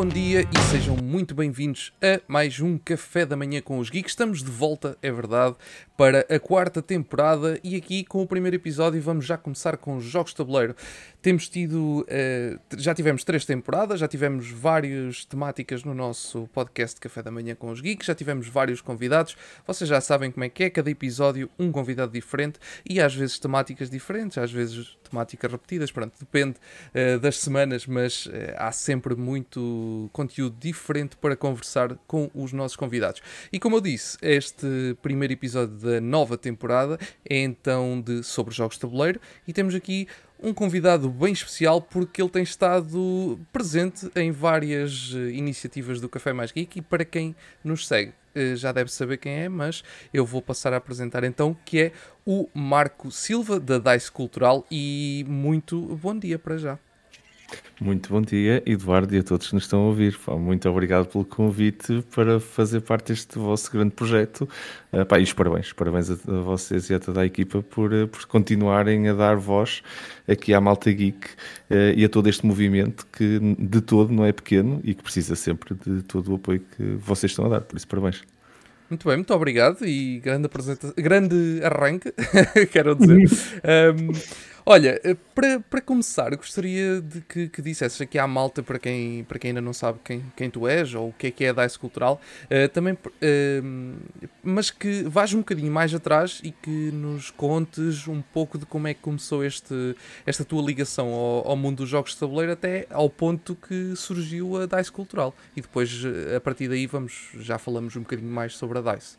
Bom dia e sejam muito bem-vindos a mais um Café da Manhã com os Geeks. Estamos de volta, é verdade, para a quarta temporada e aqui com o primeiro episódio vamos já começar com os jogos de tabuleiro. Temos tido, uh, já tivemos três temporadas, já tivemos várias temáticas no nosso podcast Café da Manhã com os Geeks, já tivemos vários convidados. Vocês já sabem como é que é, cada episódio um convidado diferente e às vezes temáticas diferentes, às vezes temáticas repetidas, pronto, depende uh, das semanas, mas uh, há sempre muito conteúdo diferente para conversar com os nossos convidados. E como eu disse, este primeiro episódio da nova temporada é então de sobre jogos de tabuleiro e temos aqui um convidado bem especial porque ele tem estado presente em várias eh, iniciativas do Café Mais Geek e para quem nos segue eh, já deve saber quem é, mas eu vou passar a apresentar então, que é o Marco Silva da DICE Cultural e muito bom dia para já. Muito bom dia, Eduardo, e a todos que nos estão a ouvir. Muito obrigado pelo convite para fazer parte deste vosso grande projeto. Uh, pá, e os parabéns, parabéns a, a, vocês e a toda a equipa por, uh, por continuarem a dar voz aqui à Malta Geek uh, e a todo este movimento que de todo não é pequeno e que precisa sempre de todo o apoio que vocês estão a dar. Por isso, parabéns. Muito bem, muito obrigado e grande apresentação, grande arranque, quero dizer. um, Olha, eh, para, para começar, gostaria de que, que dissesses aqui à malta, para quem, para quem ainda não sabe quem, quem tu és ou o que é que é a DICE Cultural, uh, também, uh, mas que vais um bocadinho mais atrás e que nos contes um pouco de como é que começou este, esta tua ligação ao, ao mundo dos jogos de tabuleiro até ao ponto que surgiu a DICE Cultural. E depois, a partir daí, vamos, já falamos um bocadinho mais sobre a DICE.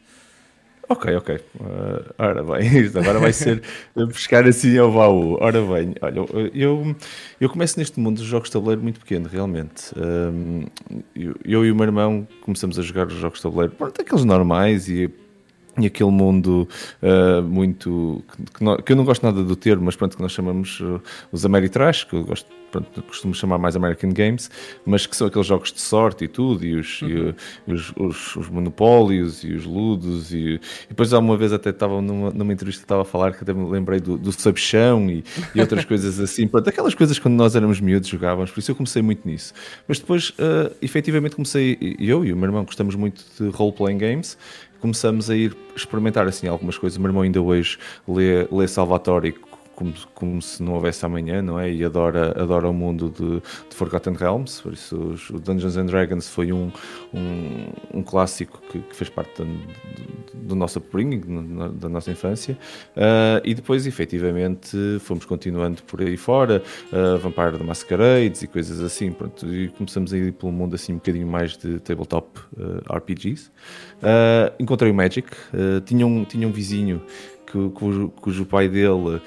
Ok, ok. Uh, ora bem, isto agora vai ser buscar assim ao baú. Ora bem, olha, eu, eu começo neste mundo dos jogos de tabuleiro muito pequeno, realmente. Um, eu, eu, e o meu irmão começamos a jogar os jogos de tabuleiro, pronto, aqueles normais e e aquele mundo uh, muito que, que, que, eu não gosto nada do termo, mas pronto, que nós chamamos uh, os Ameritrash, que eu gosto, pronto, costumo chamar mais American Games, mas que são aqueles jogos de sorte e tudo, e os, uhum. e, os, os, os, monopólios e os ludos, e, e, depois há uma vez até estava numa, numa entrevista estava a falar que até me lembrei do, do Sabichão e, e outras coisas assim, pronto, aquelas coisas quando nós éramos miúdos jogávamos, por isso eu comecei muito nisso. Mas depois, uh, efetivamente, comecei, eu e o meu irmão gostamos muito de role-playing games, começamos a ir experimentar assim algumas coisas. O meu irmão ainda hoje lê, lê Salvatore como, como se não houvesse amanhã, não é? E adora, adora o mundo de, de Forgotten Realms, por isso os, o Dungeons and Dragons foi um, um, um clássico que, que, fez parte do, do nosso upbringing, da nossa infância, uh, e depois efetivamente fomos continuando por aí fora, uh, Vampire the Masquerades e coisas assim, pronto, e começamos a ir pelo mundo assim um bocadinho mais de tabletop uh, RPGs. Uh, encontrei o Magic, tinha, um, tinha um vizinho cujo, cujo pai dele uh,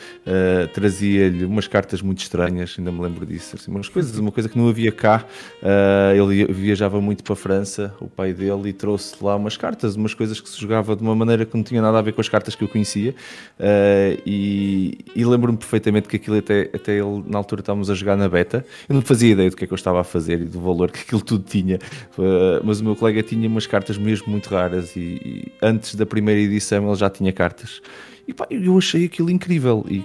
trazia-lhe umas cartas muito estranhas, ainda me lembro disso, assim, umas coisas, uma coisa que não havia cá. Uh, ele viajava muito para a França, o pai dele, e trouxe lá umas cartas, umas coisas que se jogava de uma maneira que não tinha nada a ver com as cartas que eu conhecia. Uh, e, e lembro-me perfeitamente que aquilo até, até ele, na altura estávamos a jogar na beta. Eu não fazia ideia do que é que eu estava a fazer e do valor que aquilo tudo tinha, mas o meu colega tinha umas cartas mesmo muito raras e, e antes da primeira edição ele já tinha cartas. E pá, eu achei aquilo incrível. E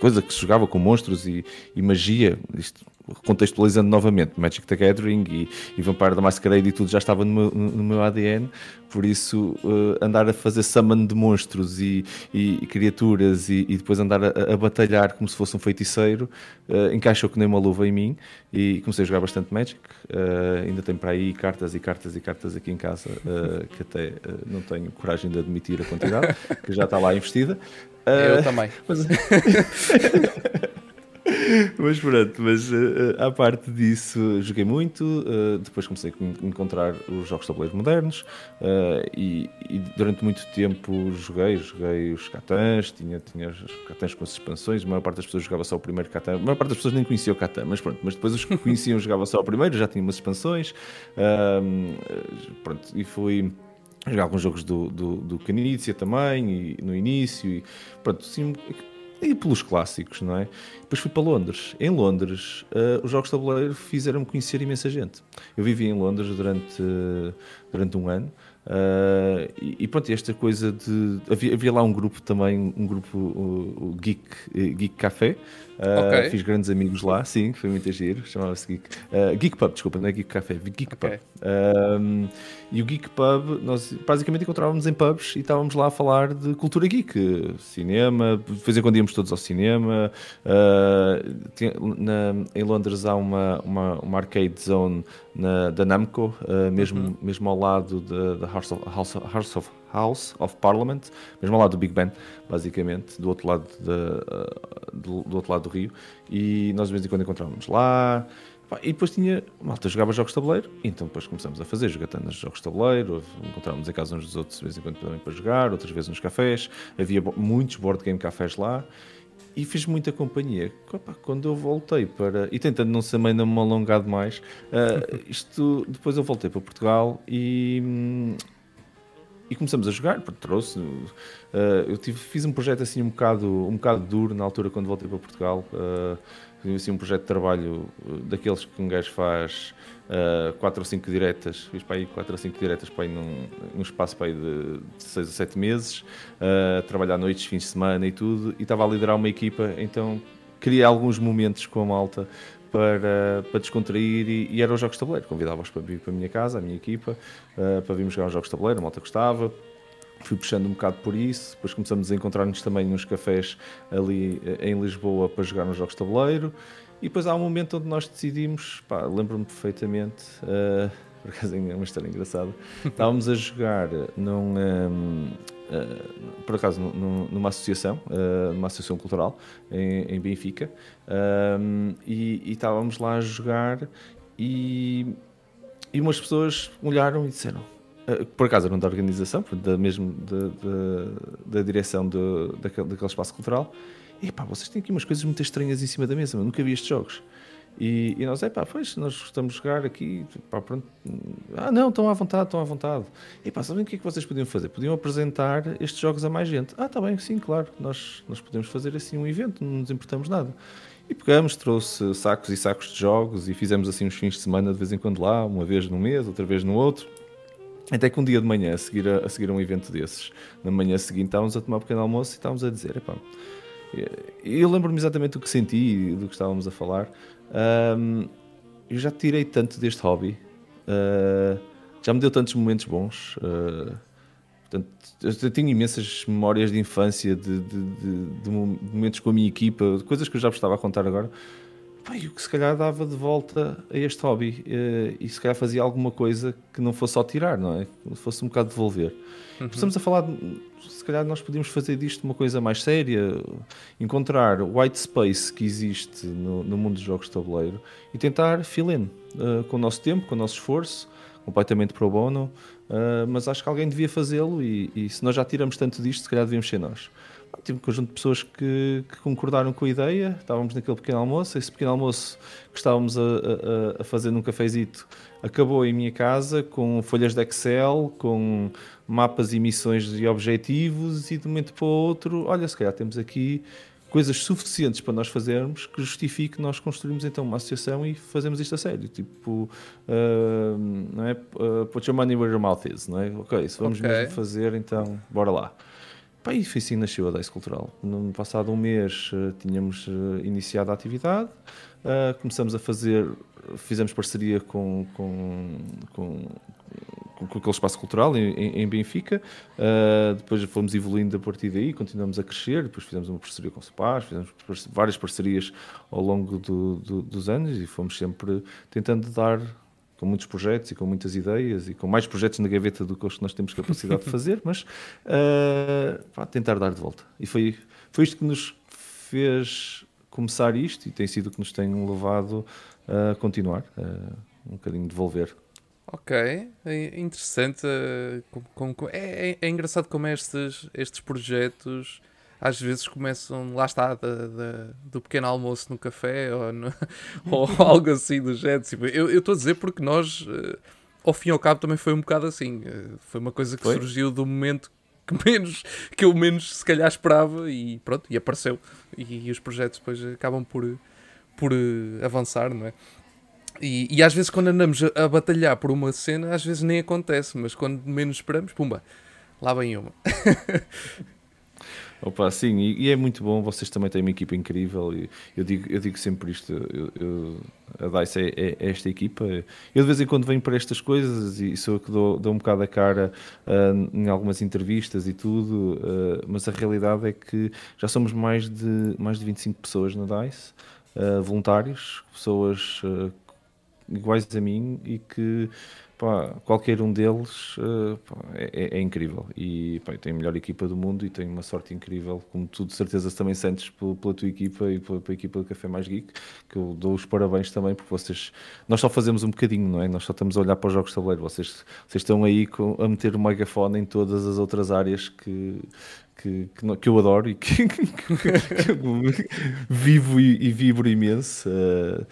coisa que se jogava com monstros e, e magia. Isto, contextualizando novamente, Magic the Gathering e, e Vampire da Masquerade e tudo já estava no meu, no meu ADN, por isso uh, andar a fazer summon de monstros e, e, e criaturas e, depois andar a, a, batalhar como se fosse um feiticeiro, uh, encaixou que nem uma luva em mim e comecei a jogar bastante Magic. Uh, ainda tenho para aí cartas e cartas e cartas aqui em casa que até não tenho coragem de admitir a quantidade, que já está lá investida. Eu também. Mas... mas pronto, mas uh, à parte disso, joguei muito. Uh, depois comecei a encontrar os jogos de tabuleiro modernos uh, e, e, durante muito tempo joguei. Joguei os Catans, tinha, tinha os Catans com as expansões. A maior parte das pessoas jogava só o primeiro Catan. A maior parte das pessoas nem conhecia o Catan, mas pronto. Mas depois os que conheciam jogavam só o primeiro, já tinha umas expansões. pronto, e fui jogar alguns jogos do, do, do também, e, no início. E, pronto, assim, e pelos clássicos, não é? Depois fui para Londres. Em Londres, uh, os jogos de tabuleiro fizeram-me conhecer imensa gente. Eu vivi em Londres durante, uh, durante um ano. Uh, e, e pronto, esta coisa de. Havia, havia, lá um grupo também, um grupo, o, o Geek, Geek Café. Uh, okay. Fiz grandes amigos lá, sim, foi muito giro. Chamava-se Geek. Uh, Geek Pub, desculpa, não é Geek Café, Geek okay. Pub. E o Geek Pub, nós basicamente encontrávamos em pubs e estávamos lá a falar de cultura geek, cinema, de vez em quando íamos todos ao cinema. Tinha, na, em Londres há uma, uma, uma arcade zone na, da Namco, mesmo, uhum. mesmo ao lado da House of, House, House, of, House of Parliament, mesmo ao lado do Big Ben, basicamente, do outro lado, de, uh, do, do, outro lado do Rio, e nós de vez em quando encontrávamos lá. E depois tinha, malta jogava jogos de tabuleiro, então depois começamos a fazer jogatanas de jogos de tabuleiro, encontrávamos em casa uns dos outros de vez em quando também para jogar, outras vezes nos cafés, havia muitos board game cafés lá, e fiz muita companhia. Quando eu voltei para. E tentando não também não me alongar demais, uh, isto depois eu voltei para Portugal e. e começamos a jogar, trouxe. Uh, eu tive, fiz um projeto assim um bocado, um bocado duro na altura quando voltei para Portugal. Uh, assim um projeto de trabalho daqueles que um gajo faz uh, 4 ou 5 diretas, fiz para aí 4 ou 5 diretas para aí num, num espaço para aí de, de 6 ou 7 meses, uh, trabalhar noites, fins de semana e tudo, e estava a liderar uma equipa, então queria alguns momentos com a malta para, para descontrair e, e eram os jogos de tabuleiro. Convidava-os para vir para a minha casa, a minha equipa, uh, para virmos jogar os jogos de tabuleiro, a malta gostava. Fui puxando um bocado por isso, depois começamos a encontrar-nos também nos cafés ali eh, em Lisboa para jogar nos jogos de tabuleiro. E depois há um momento onde nós decidimos, lembro-me perfeitamente, uh, por acaso é uma história engraçada, estávamos a jogar num, um, uh, eh, por acaso num, numa associação, uh, numa associação cultural em, em Benfica, um, e, e, estávamos lá a jogar e, e umas pessoas olharam e disseram, por acaso eram da organização, da mesmo da, da, da direção do, daquele, daquele espaço cultural, e pá, vocês têm aqui umas coisas muito estranhas em cima da mesa, nunca vi estes jogos. E, e nós, é pá, pois, nós gostamos de jogar aqui, pá, pronto. Ah, não, estão à vontade, estão à vontade. E pá, sabem o que é que vocês podiam fazer? Podiam apresentar estes jogos a mais gente. Ah, está bem, sim, claro, nós, nós podemos fazer assim um evento, não nos importamos nada. E pegamos, trouxe sacos e sacos de jogos e fizemos assim uns fins de semana de vez em quando lá, uma vez num mês, outra vez no outro. Até que um dia de manhã, a seguir a, a seguir um evento desses, na manhã seguinte estávamos a tomar um pequeno almoço e estávamos a dizer, epá, eu lembro-me exatamente do que senti e do que estávamos a falar. Um, eu já tirei tanto deste hobby, uh, já me deu tantos momentos bons. Uh, portanto, eu tenho imensas memórias de infância, de, de, de, de, momentos com a minha equipa, coisas que eu já vos estava a contar agora. Pai, o que se calhar dava de volta a este hobby uh, e se calhar fazia alguma coisa que não fosse só tirar, não é? Que fosse um bocado devolver. Uhum. Estamos a falar de calhar nós podíamos fazer disto uma coisa mais séria, encontrar o white space que existe no, no mundo dos jogos de tabuleiro e tentar fill in uh, com o nosso tempo, com o nosso esforço, completamente pro bono, uh, mas acho que alguém devia fazê-lo e, e, se nós já tiramos tanto disto, se calhar devíamos ser nós. Tive um conjunto de pessoas que, que, concordaram com a ideia, estávamos naquele pequeno almoço, esse pequeno almoço que estávamos a, a, a fazer num cafezito acabou em minha casa com folhas de Excel, com mapas e missões e objetivos e de um momento para o outro, olha, se calhar temos aqui coisas suficientes para nós fazermos que justifique nós construirmos então uma associação e fazemos isto a sério. Tipo, uh, não é? Uh, put your money where your mouth is, não é? Ok, se vamos okay. mesmo fazer, então bora lá. Pá, e foi assim que nasceu a Dice Cultural. No passado um mês uh, tínhamos iniciado a atividade, começamos a fazer fizemos parceria com, com, com, com, aquele espaço cultural em, em Benfica. Uh, depois fomos evoluindo a partir daí, continuamos a crescer. Depois fizemos uma parceria com o SOPAS, fizemos várias parcerias ao longo do, do, dos anos e fomos sempre tentando dar com muitos projetos e com muitas ideias e com mais projetos na gaveta do que os que nós temos capacidade de fazer, mas uh, tentar dar de volta. E foi, foi isto que nos fez começar isto e tem sido o que nos tem levado a continuar, um bocadinho devolver. Ok, é interessante. Eh, com, com, é, é, é, engraçado como estes, estes projetos às vezes começam, lá está, do pequeno almoço no café ou, no, ou algo assim do género. Tipo, eu estou a dizer porque nós, eh, ao fim e ao cabo, também foi um bocado assim. Eh, foi uma coisa que foi? surgiu do momento que menos que eu menos se calhar esperava e pronto, e apareceu. E, e os projetos depois acabam por por avançar, não é? E, e, às vezes quando andamos a, a, batalhar por uma cena, às vezes nem acontece, mas quando menos esperamos, pumba, lá vem uma. Opa, sim, e, e, é muito bom, vocês também têm uma equipa incrível e eu digo, eu digo sempre isto, eu, eu, a DICE é, é, é, esta equipa, eu de vez em quando venho para estas coisas e sou eu que dou, dou um bocado a cara uh, em algumas entrevistas e tudo, uh, mas a realidade é que já somos mais de, mais de 25 pessoas na DICE, uh, voluntários, pessoas iguais a mim e que pá, qualquer um deles uh, pá, é, é, incrível e pá, tem a melhor equipa do mundo e tem uma sorte incrível, como tu de certeza também sentes pela tua equipa e pela, pela, equipa do Café Mais Geek, que eu dou os parabéns também, porque vocês, nós só fazemos um bocadinho, não é? Nós só estamos a olhar para os jogos de tabuleiro, vocês, vocês estão aí com, a meter o megafone em todas as outras áreas que, que, que, que, eu adoro e que, que, vivo e, e, vibro imenso uh,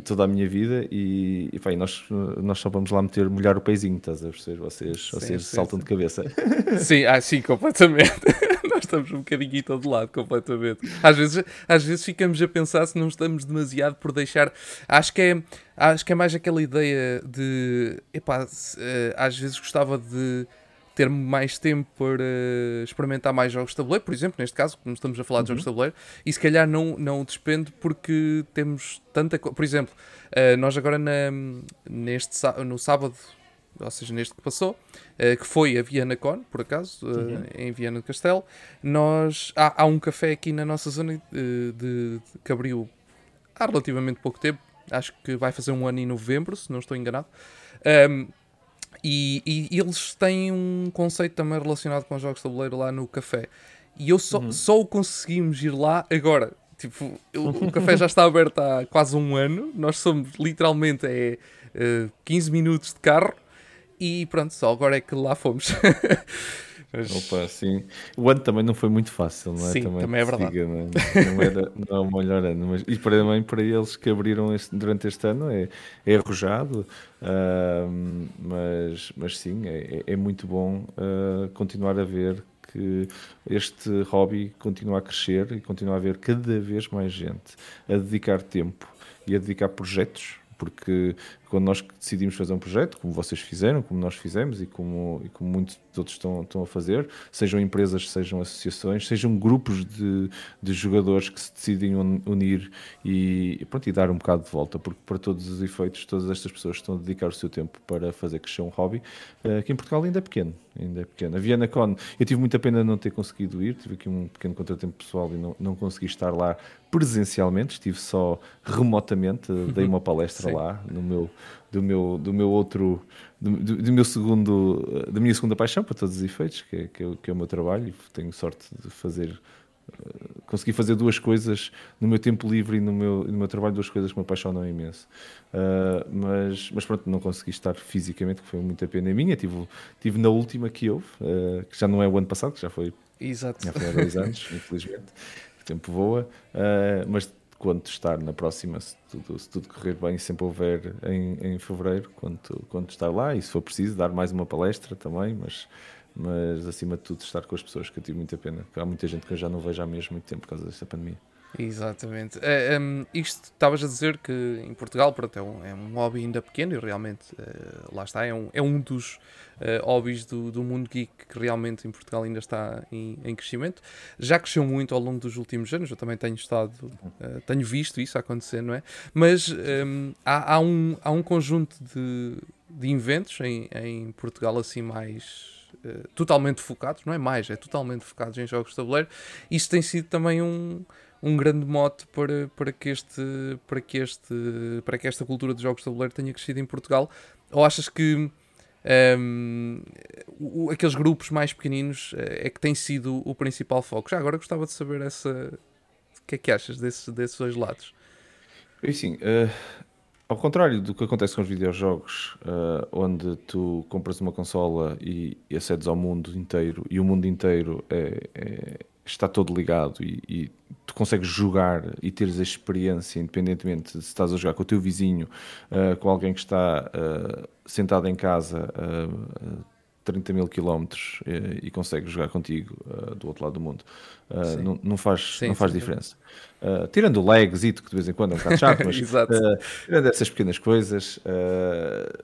toda a minha vida e, e, e, nós, nós só vamos lá meter, molhar o peizinho, estás a perceber? Vocês, sim, vocês sim, saltam sim. de cabeça. Sim, ah, sim, completamente. nós estamos um bocadinho todo lado, completamente. Às vezes, às vezes ficamos a pensar se não estamos demasiado por deixar. Acho que é, acho que é mais aquela ideia de epá, eh, às vezes gostava de ter mais tempo para experimentar mais jogos de tabuleiro, por exemplo, neste caso, como estamos a falar de jogos de uhum. tabuleiro, e se calhar não, não despende porque temos tanta coisa. Por exemplo, uh, nós agora na, neste, no sábado, ou seja, neste que passou, uh, que foi a Viana Con, por acaso, uh, uhum. em Viana do Castelo, nós, há, há, um café aqui na nossa zona de, de, que abriu há relativamente pouco tempo, acho que vai fazer um ano em novembro, se não estou enganado. Um, e, e, eles têm um conceito também relacionado com jogos de tabuleiro lá no café. E eu só, uhum. só conseguimos ir lá agora. Tipo, o, o café já está aberto há quase um ano. Nós somos literalmente é, uh, eh, 15 minutos de carro. E pronto, só agora é que lá fomos. Mas... Opa, sim. O ano também não foi muito fácil, não é? Sim, também, também é verdade. Siga, não, é? não, era, não é o melhor ano. Mas, e para, também para eles que abriram este, durante este ano é, é arrojado, uh, mas, mas sim, é, é, é muito bom uh, continuar a ver que este hobby continua a crescer e continua a haver cada vez mais gente a dedicar tempo e a dedicar projetos porque quando nós decidimos fazer um projeto, como vocês fizeram, como nós fizemos e como, e como muitos outros estão, estão a fazer, sejam empresas, sejam associações, sejam grupos de, de jogadores que se decidem unir e, pronto, e dar um bocado de volta, porque para todos os efeitos, todas estas pessoas estão a dedicar o seu tempo para fazer crescer um hobby, uh, que em Portugal ainda é pequeno, ainda é pequeno. A Viena Con, eu tive muita pena de não ter conseguido ir, tive aqui um pequeno contratempo pessoal e não, não consegui estar lá presencialmente, estive só remotamente, dei uma palestra lá no meu do meu, do meu outro, do, do, meu segundo, da minha segunda paixão, para todos os efeitos, que é, que é, que é o meu trabalho, tenho sorte de fazer, uh, conseguir fazer duas coisas no meu tempo livre e no meu, no meu trabalho, duas coisas que me apaixonam imenso. Uh, mas, mas pronto, não consegui estar fisicamente, que foi muita pena minha. Tive, tive na última que houve, uh, que já não é o ano passado, que já foi, Exato. Já foi há dois anos, infelizmente. O tempo voa, mas quando estar na próxima, se tudo, se tudo correr bem, sempre houver em, em fevereiro, quando, quando estar lá, e se for preciso, dar mais uma palestra também, mas, mas acima de tudo estar com as pessoas, que eu tive muita pena, há muita gente que eu já não vejo há mesmo muito tempo por causa desta pandemia. Exatamente. Um, isto estavas a dizer que em Portugal pronto, é, um, é um hobby ainda pequeno e realmente uh, lá está, é um, é um dos uh, hobbies do, do mundo geek que realmente em Portugal ainda está em, em crescimento. Já cresceu muito ao longo dos últimos anos, eu também tenho estado, uh, tenho visto isso acontecer, não é? Mas um, há, há, um, há um conjunto de, de eventos em, em Portugal assim mais totalmente focados, não é mais, é totalmente focados em jogos de tabuleiro. Isso tem sido também um um grande mote para, para, que este, para, que este, para que esta cultura de jogos de tabuleiro tenha crescido em Portugal? Ou achas que um, aqueles grupos mais pequeninos eh, é que tem sido o principal foco? Já agora gostava de saber essa. O que é que achas desses, desses dois lados? E sim, uh, ao contrário do que acontece com os videojogos, uh, onde tu compras uma consola e, e acedes ao mundo inteiro e o mundo inteiro é, é está todo ligado e, e, tu consegues jogar e teres a experiência, independentemente se estás a jogar com o teu vizinho, uh, com alguém que está uh, sentado em casa uh, 30 mil quilómetros e, e consegue jogar contigo do outro lado do mundo. Não, não, faz, sim, não faz sim, diferença. Uh, tirando o lagzito, que de vez em quando é um bocado chato, mas tirando essas pequenas coisas,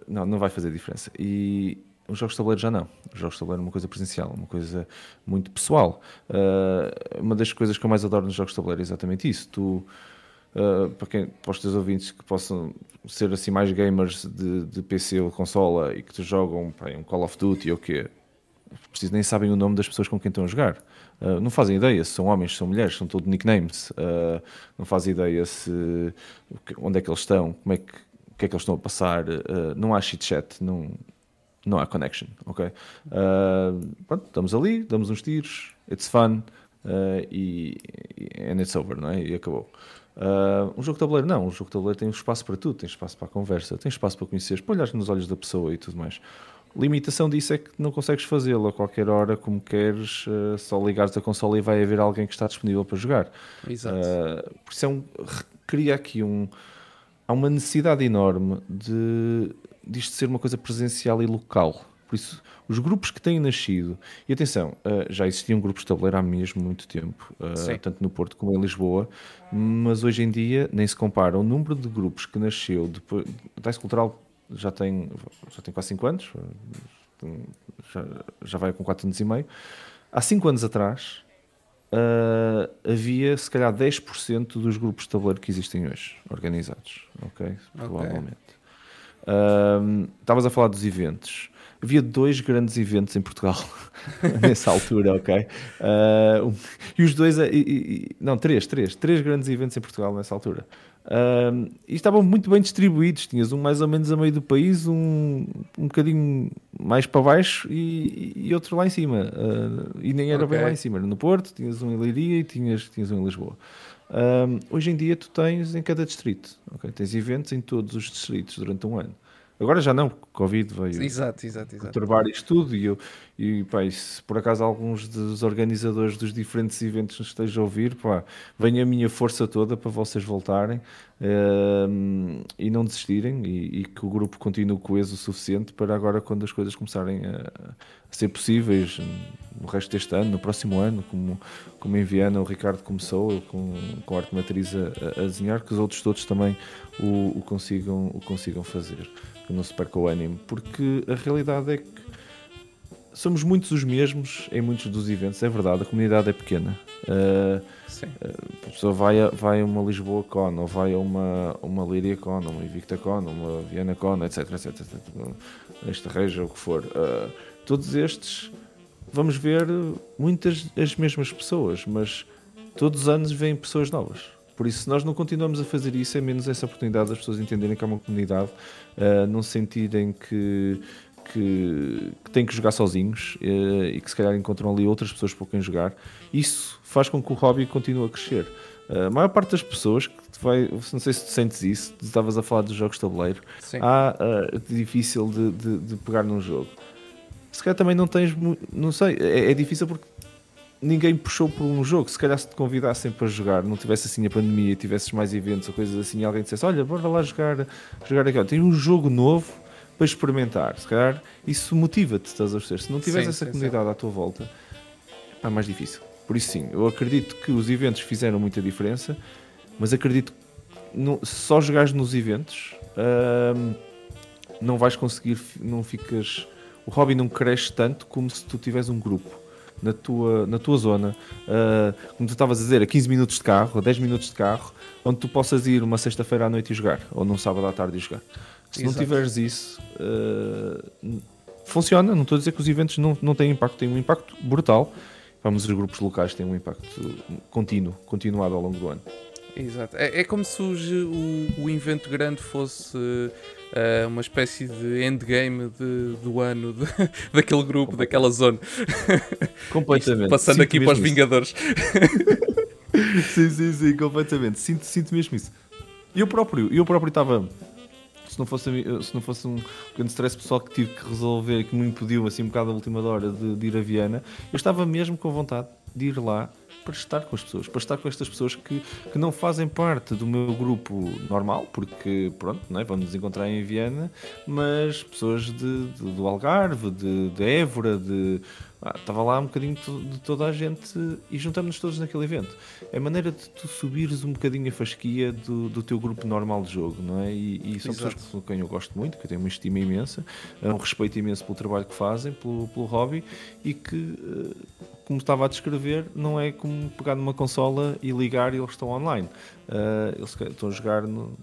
não, não vai fazer diferença. E os jogos de tabuleiro já não. Os jogos de tabuleiro é uma coisa presencial, uma coisa muito pessoal. uma das coisas que eu mais adoro nos jogos de tabuleiro é exatamente isso. Tu Uh, para, quem, para os teus ouvintes que possam ser assim mais gamers de, de PC ou consola e que te jogam pá, um Call of Duty ou o quê, preciso nem sabem o nome das pessoas com quem estão a jogar. Uh, não fazem ideia se são homens, se são mulheres, são todos nicknames. Uh, não fazem ideia se onde é que eles estão, como é que, o que é que eles estão a passar. não há chit chat, não, não há connection, ok? pronto, estamos ali, damos uns tiros, it's fun e and it's over, não é? E acabou. Uh, um jogo de tabuleiro não, um jogo de tabuleiro tem espaço para tudo, tem espaço para a conversa, tem espaço para conhecer, para olhar nos olhos da pessoa e tudo mais. Limitação disso é que não consegues fazê-lo a qualquer hora, como queres, uh, só ligares a consola e vai haver alguém que está disponível para jogar. Exato. Uh, por isso é um, cria aqui um. Há uma necessidade enorme de disto ser uma coisa presencial e local. Por isso, os grupos que têm nascido, e atenção, uh, já existiam grupos de tabuleiro há mesmo muito tempo, uh, tanto no Porto como em Lisboa, mas hoje em dia nem se compara o número de grupos que nasceu depois. A Dice Cultural já tem, já tem quase 5 anos, já, já vai com 4 anos e meio. Há 5 anos atrás, Uh, havia se calhar 10% dos grupos de tabuleiro que existem hoje, organizados, ok? okay. Estavas uh, a falar dos eventos havia dois grandes eventos em Portugal nessa altura, ok? Uh, e os dois, e, e, não, três, três, três grandes eventos em Portugal nessa altura. Uh, e estavam muito bem distribuídos. Tinhas um mais ou menos a meio do país, um, um bocadinho mais para baixo e, e outro lá em cima. Uh, e nem era okay. bem lá em cima, era no Porto, tinhas um em Leiria e tinhas, tinhas um em Lisboa. Hoje em dia tu tens em cada distrito, okay? tens eventos em todos os distritos durante um ano. Agora já não, porque Covid veio exato, exato, exato. perturbar isto tudo e, eu, e pá, se por acaso alguns dos organizadores dos diferentes eventos nos estejam a ouvir, pá, vem a minha força toda para vocês voltarem uh, e não desistirem e, e, que o grupo continue coeso o suficiente para agora quando as coisas começarem a, a, ser possíveis no resto deste ano, no próximo ano, como, como em Viana o Ricardo começou com, com a arte matriz a, a desenhar, que os outros todos também o, o consigam, o consigam fazer se perca o ânimo, porque a realidade é que somos muitos os mesmos em muitos dos eventos, é verdade, a comunidade é pequena. Uh, a pessoa vai a, vai a uma Lisboa Con, ou vai a uma, uma Líria Con, uma Invicta Con, uma Viena Con, etc, etc, etc. Esta reja, o que for. Uh, todos estes vamos ver muitas as mesmas pessoas, mas todos os anos vêm pessoas novas. Por isso, se nós não continuamos a fazer isso, é menos essa oportunidade das pessoas entenderem que há uma comunidade, uh, não sentirem que, que, que, têm que jogar sozinhos uh, e que se calhar encontram ali outras pessoas para quem jogar. Isso faz com que o hobby continue a crescer. Uh, a maior parte das pessoas que vai, não sei se tu sentes isso, estavas a falar dos jogos de tabuleiro, Sim. há uh, difícil de, de, de, pegar num jogo. Se calhar também não tens, não sei, é, é difícil porque ninguém puxou por um jogo. Se calhar se te convidassem para jogar, não tivesse assim a pandemia, tivesses mais eventos ou coisas assim, e alguém dissesse: Olha, bora lá jogar, jogar aqui. Tem um jogo novo para experimentar. Se calhar isso motiva-te, estás a ver? Se não tiveres essa sim, comunidade sim. à tua volta, é mais difícil. Por isso, sim, eu acredito que os eventos fizeram muita diferença, mas acredito que só jogares nos eventos hum, não vais conseguir, não ficas. O hobby não cresce tanto como se tu tiveres um grupo na tua, na tua zona, uh, como tu estavas a dizer, a 15 minutos de carro, a 10 minutos de carro, onde tu possas ir uma sexta-feira à noite e jogar, ou num sábado à tarde e jogar. Se Exato. não tiveres isso, uh, funciona. Não estou a dizer que os eventos não, não têm impacto, têm um impacto brutal. Vamos, os grupos locais têm um impacto contínuo, continuado ao longo do ano. Exato. É, é como se o, o evento grande fosse uh, uma espécie de endgame de, do ano de, daquele grupo, daquela zona. Completamente. passando sinto aqui para os Vingadores. sim, sim, sim, completamente. Sinto, sinto mesmo isso. Eu próprio, eu próprio estava se não fosse, se não fosse um grande stress pessoal que tive que resolver e que me impediu assim um bocado a última hora de, de ir a Viena, eu estava mesmo com vontade de ir lá para estar com as pessoas, para estar com estas pessoas que, que não fazem parte do meu grupo normal, porque pronto, não é? vamos nos encontrar em Viena, mas pessoas de, de do Algarve, de, de Évora, de ah, estava lá um bocadinho de toda a gente e juntamos-nos todos naquele evento. É maneira de tu subires um bocadinho a fasquia do, do teu grupo normal de jogo, não é? E, e são Exato. pessoas com quem eu gosto muito, que eu tenho uma estima imensa, um respeito imenso pelo trabalho que fazem, pelo, pelo hobby e que, eh, como estava a descrever, não é como pegar numa consola e ligar e eles estão online. Uh, eles estão a jogar no,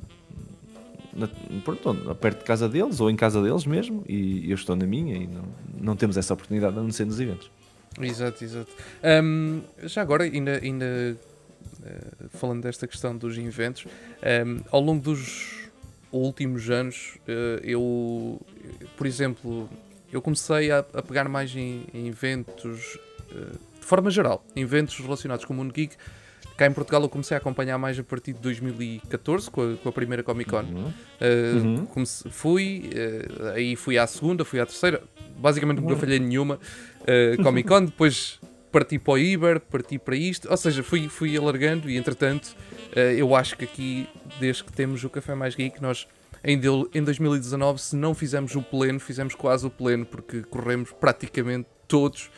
na, pronto, perto de casa deles ou em casa deles mesmo e eu estou na minha e não, não temos essa oportunidade a não ser nos eventos. Exato, exato. Um, já agora, ainda, ainda uh, falando desta questão dos eventos, um, ao longo dos últimos anos, uh, eu, por exemplo, eu comecei a, a pegar mais em, em eventos, uh, de forma geral, eventos relacionados com o mundo geek, Cá em Portugal eu comecei a acompanhar mais a partir de 2014, com a, com a primeira Comic Con. Uhum. Uh, uhum. Comecei, fui, uh, aí fui à segunda, fui à terceira, basicamente nunca falhei nenhuma uh, Comic Con, depois parti para o Iber, parti para isto, ou seja, fui, fui alargando e entretanto eu acho que aqui, desde que temos o Café Mais Geek, nós em, em 2019, se não fizemos o pleno, fizemos quase o pleno, porque corremos praticamente todos uh,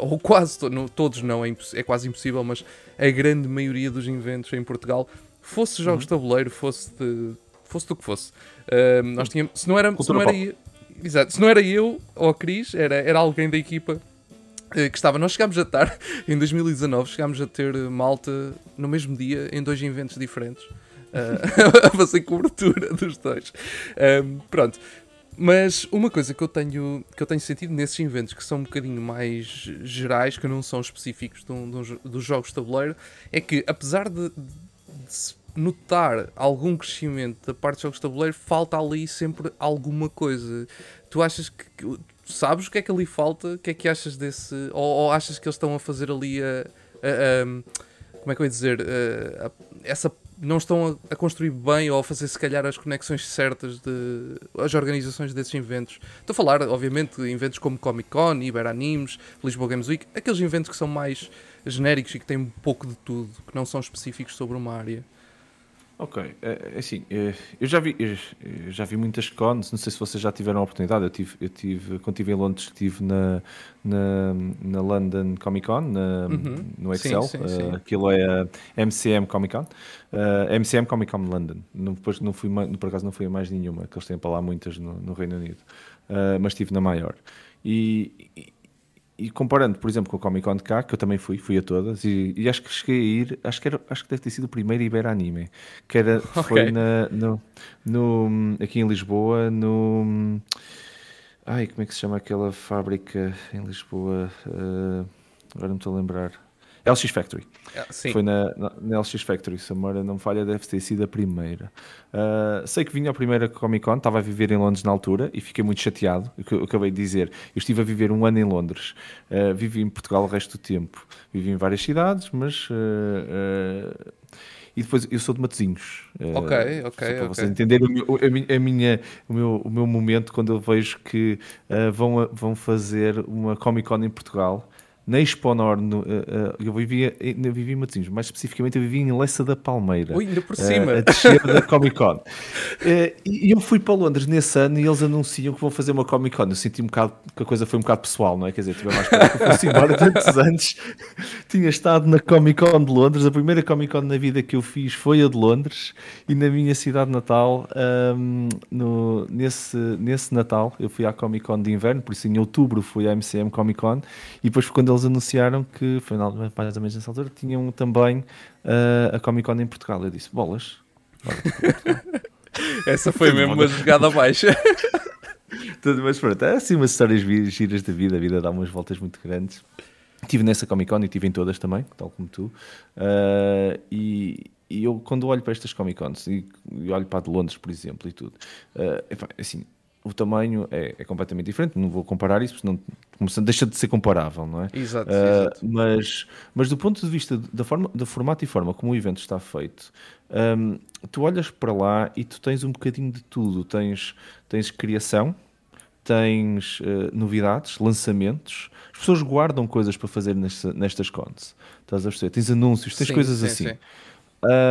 ou quase to no, todos não, é, é, quase impossível, mas a grande maioria dos inventos em Portugal, fosse jogos de tabuleiro, fosse de, fosse do que fosse, uh, nós tínhamos, se não era, se não era eu, exato, se não era eu ou a Cris, era, era alguém da equipa eh, que estava. Nós chegámos a estar, em 2019, chegámos a ter malta no mesmo dia em dois eventos diferentes. Uh, a fazer cobertura dos dois. Um, pronto, mas uma coisa que eu tenho que eu tenho sentido nesses eventos que são um bocadinho mais gerais, que não são específicos dos jogos de tabuleiro, é que apesar de, de notar algum crescimento da parte de jogos de tabuleiro, falta ali sempre alguma coisa. Tu achas que, que sabes o que é que ali falta? O que é que achas desse. Ou, ou achas que eles estão a fazer ali a. a, a como é que eu ia dizer? A, essa não estão a, construir bem ou a fazer se calhar as conexões certas de as organizações desses eventos. Estou a falar, obviamente, de eventos como Comic Con, Iberaanimes, Lisboa Games Week, aqueles eventos que são mais genéricos e que têm um pouco de tudo, que não são específicos sobre uma área. Ok, é, é assim, é, eu já vi, eu já vi muitas cons, não sei se vocês já tiveram a oportunidade, eu tive, eu tive quando estive em Londres, estive na, na, na London Comic Con, na, uhum. no Excel, sim, sim, sim. aquilo é a MCM Comic Con, uh, eh, MCM Comic Con London, não, depois não fui, por acaso não fui a mais nenhuma, que eles têm para lá muitas no, no Reino Unido, uh, mas estive na maior. E, e comparando, por exemplo, com a Comic Con de cá, que eu também fui, fui a todas, e, e acho que cheguei a ir, acho que, era, acho que deve ter sido o primeiro Ibera Anime, que era, okay. foi na, no, no, aqui em Lisboa, no. Ai, como é que se chama aquela fábrica em Lisboa? Uh, agora não estou a lembrar. LX Factory. Ah, Foi na, na, na, LX Factory, se a memória não me falha, deve ter sido a primeira. Uh, sei que vinha a primeira Comic Con, estava a viver em Londres na altura e fiquei muito chateado. O que eu acabei de dizer, eu estive a viver um ano em Londres, uh, vivi em Portugal o resto do tempo, vivi em várias cidades, mas. Uh, e depois eu sou de Matozinhos. Ok, ok. Para okay. vocês entenderem a minha, o, meu, o meu momento quando eu vejo que uh, vão, vão fazer uma Comic Con em Portugal na Expo Nord, no, uh, uh, eu vivia, eu vivia em Matosinhos, mais especificamente eu vivia em Leça da Palmeira. Ui, ainda por cima. Uh, a descer da Comic Con. e eu fui para Londres nesse ano e eles anunciam que vão fazer uma Comic Con. Eu senti um bocado que a coisa foi um bocado pessoal, não é? Quer dizer, tive mais perto que eu fosse embora tantos anos. Tinha estado na Comic Con de Londres. A primeira Comic Con na vida que eu fiz foi a de Londres e na minha cidade natal, um, no, nesse, nesse Natal, eu fui à Comic Con de inverno, por isso em outubro fui à MCM Comic Con e depois quando eles anunciaram que, foi mais ou menos nessa altura, tinham também uh, a Comic Con em Portugal. Eu disse, bolas. Essa foi mesmo uma jogada baixa. Mas pronto, é assim umas histórias giras da vida. A vida dá umas voltas muito grandes. Estive nessa Comic Con e estive em todas também, tal como tu. Uh, e, e, eu, quando olho para estas Comic Cons e, e, olho para a de Londres, por exemplo, e tudo, uh, assim, o tamanho é, é, completamente diferente. Não vou comparar isso, porque senão deixa de ser comparável, não é? Exato. Uh, exato. Mas, mas do ponto de vista da, forma, da formato e forma como o evento está feito, um, tu olhas para lá e tu tens um bocadinho de tudo. Tens, tens criação, tens uh, novidades, lançamentos. As pessoas guardam coisas para fazer nesta, nestas cons. Estás a perceber? Tens anúncios, tens sim, coisas sim, assim. Sim.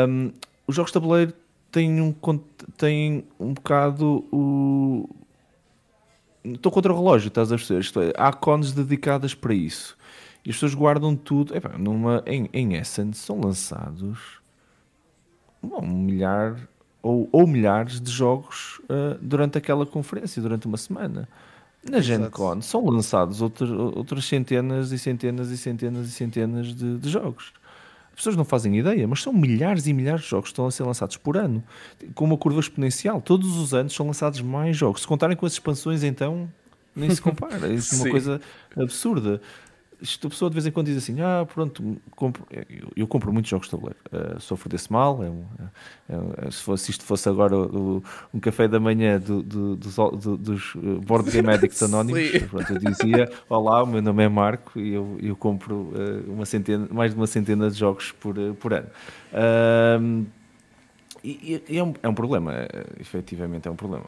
Um, os jogos de tabuleiro têm um, têm um bocado o. Estou contra o relógio, estás a perceber? Isto é, há cons dedicadas para isso. E as pessoas guardam tudo. Epá, numa, em, em Essence são lançados um milhar ou, ou milhares de jogos uh, durante aquela conferência, durante uma semana. Na Gen Con são lançados outras, outras centenas e centenas e centenas e centenas de, de jogos. As pessoas não fazem ideia, mas são milhares e milhares de jogos que estão a ser lançados por ano, com uma curva exponencial. Todos os anos são lançados mais jogos. Se contarem com as expansões, então nem se compara. Isso é uma coisa absurda isto a pessoa de vez em quando diz assim: Ah, pronto, compro, eu, eu compro muitos jogos de tabuleiro, uh, sofro desse mal. É um, é, é, se, fosse, isto fosse agora o, um café da manhã do, do, dos, do, dos eh, Board Game Addicts Anónimos, pronto, eu dizia: Olá, o meu nome é Marco e eu, eu compro uh, uma centena, mais de uma centena de jogos por, por ano. Uh, e, e é, um, é um problema, efetivamente é um problema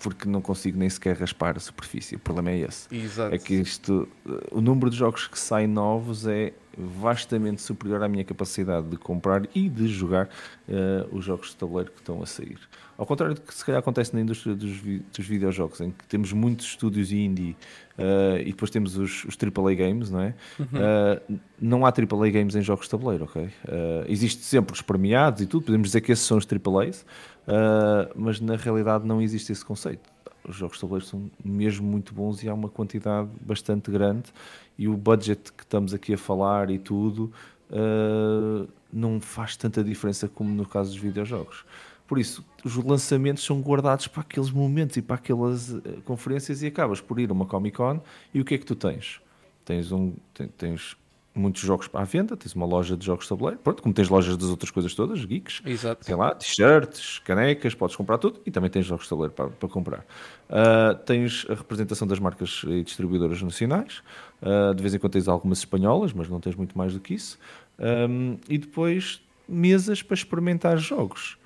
porque não consigo nem sequer raspar a superfície. O problema é esse. Exato. É que isto, o número de jogos que saem novos é vastamente superior à minha capacidade de comprar e de jogar uh, os jogos de tabuleiro que estão a sair. Ao contrário do que se calhar acontece na indústria dos, vi dos videojogos, em que temos muitos estúdios indie uh, e depois temos os, os AAA games, não é? Uhum. Uh, não há AAA games em jogos de tabuleiro, ok? Uh, existe sempre os premiados e tudo, podemos dizer que esses são os AAAs, uh, mas na realidade não existe esse conceito. Os jogos de tabuleiro são mesmo muito bons e há uma quantidade bastante grande e o budget que estamos aqui a falar e tudo não faz tanta diferença como no caso dos videojogos. Por isso, os lançamentos são guardados para aqueles momentos e para aquelas uh, conferências e acabas por ir a uma Comic Con e o que é que tu tens? Tens, um, tens muitos jogos para a venda, tens uma loja de jogos de tabuleiro, pronto, como tens lojas das outras coisas todas, geeks, Exato. tem lá t-shirts, canecas, podes comprar tudo e também tens jogos de tabuleiro para, para comprar. Uh, tens a representação das marcas e distribuidoras nacionais, uh, de vez em quando tens algumas espanholas, mas não tens muito mais do que isso, um, e depois mesas para experimentar jogos.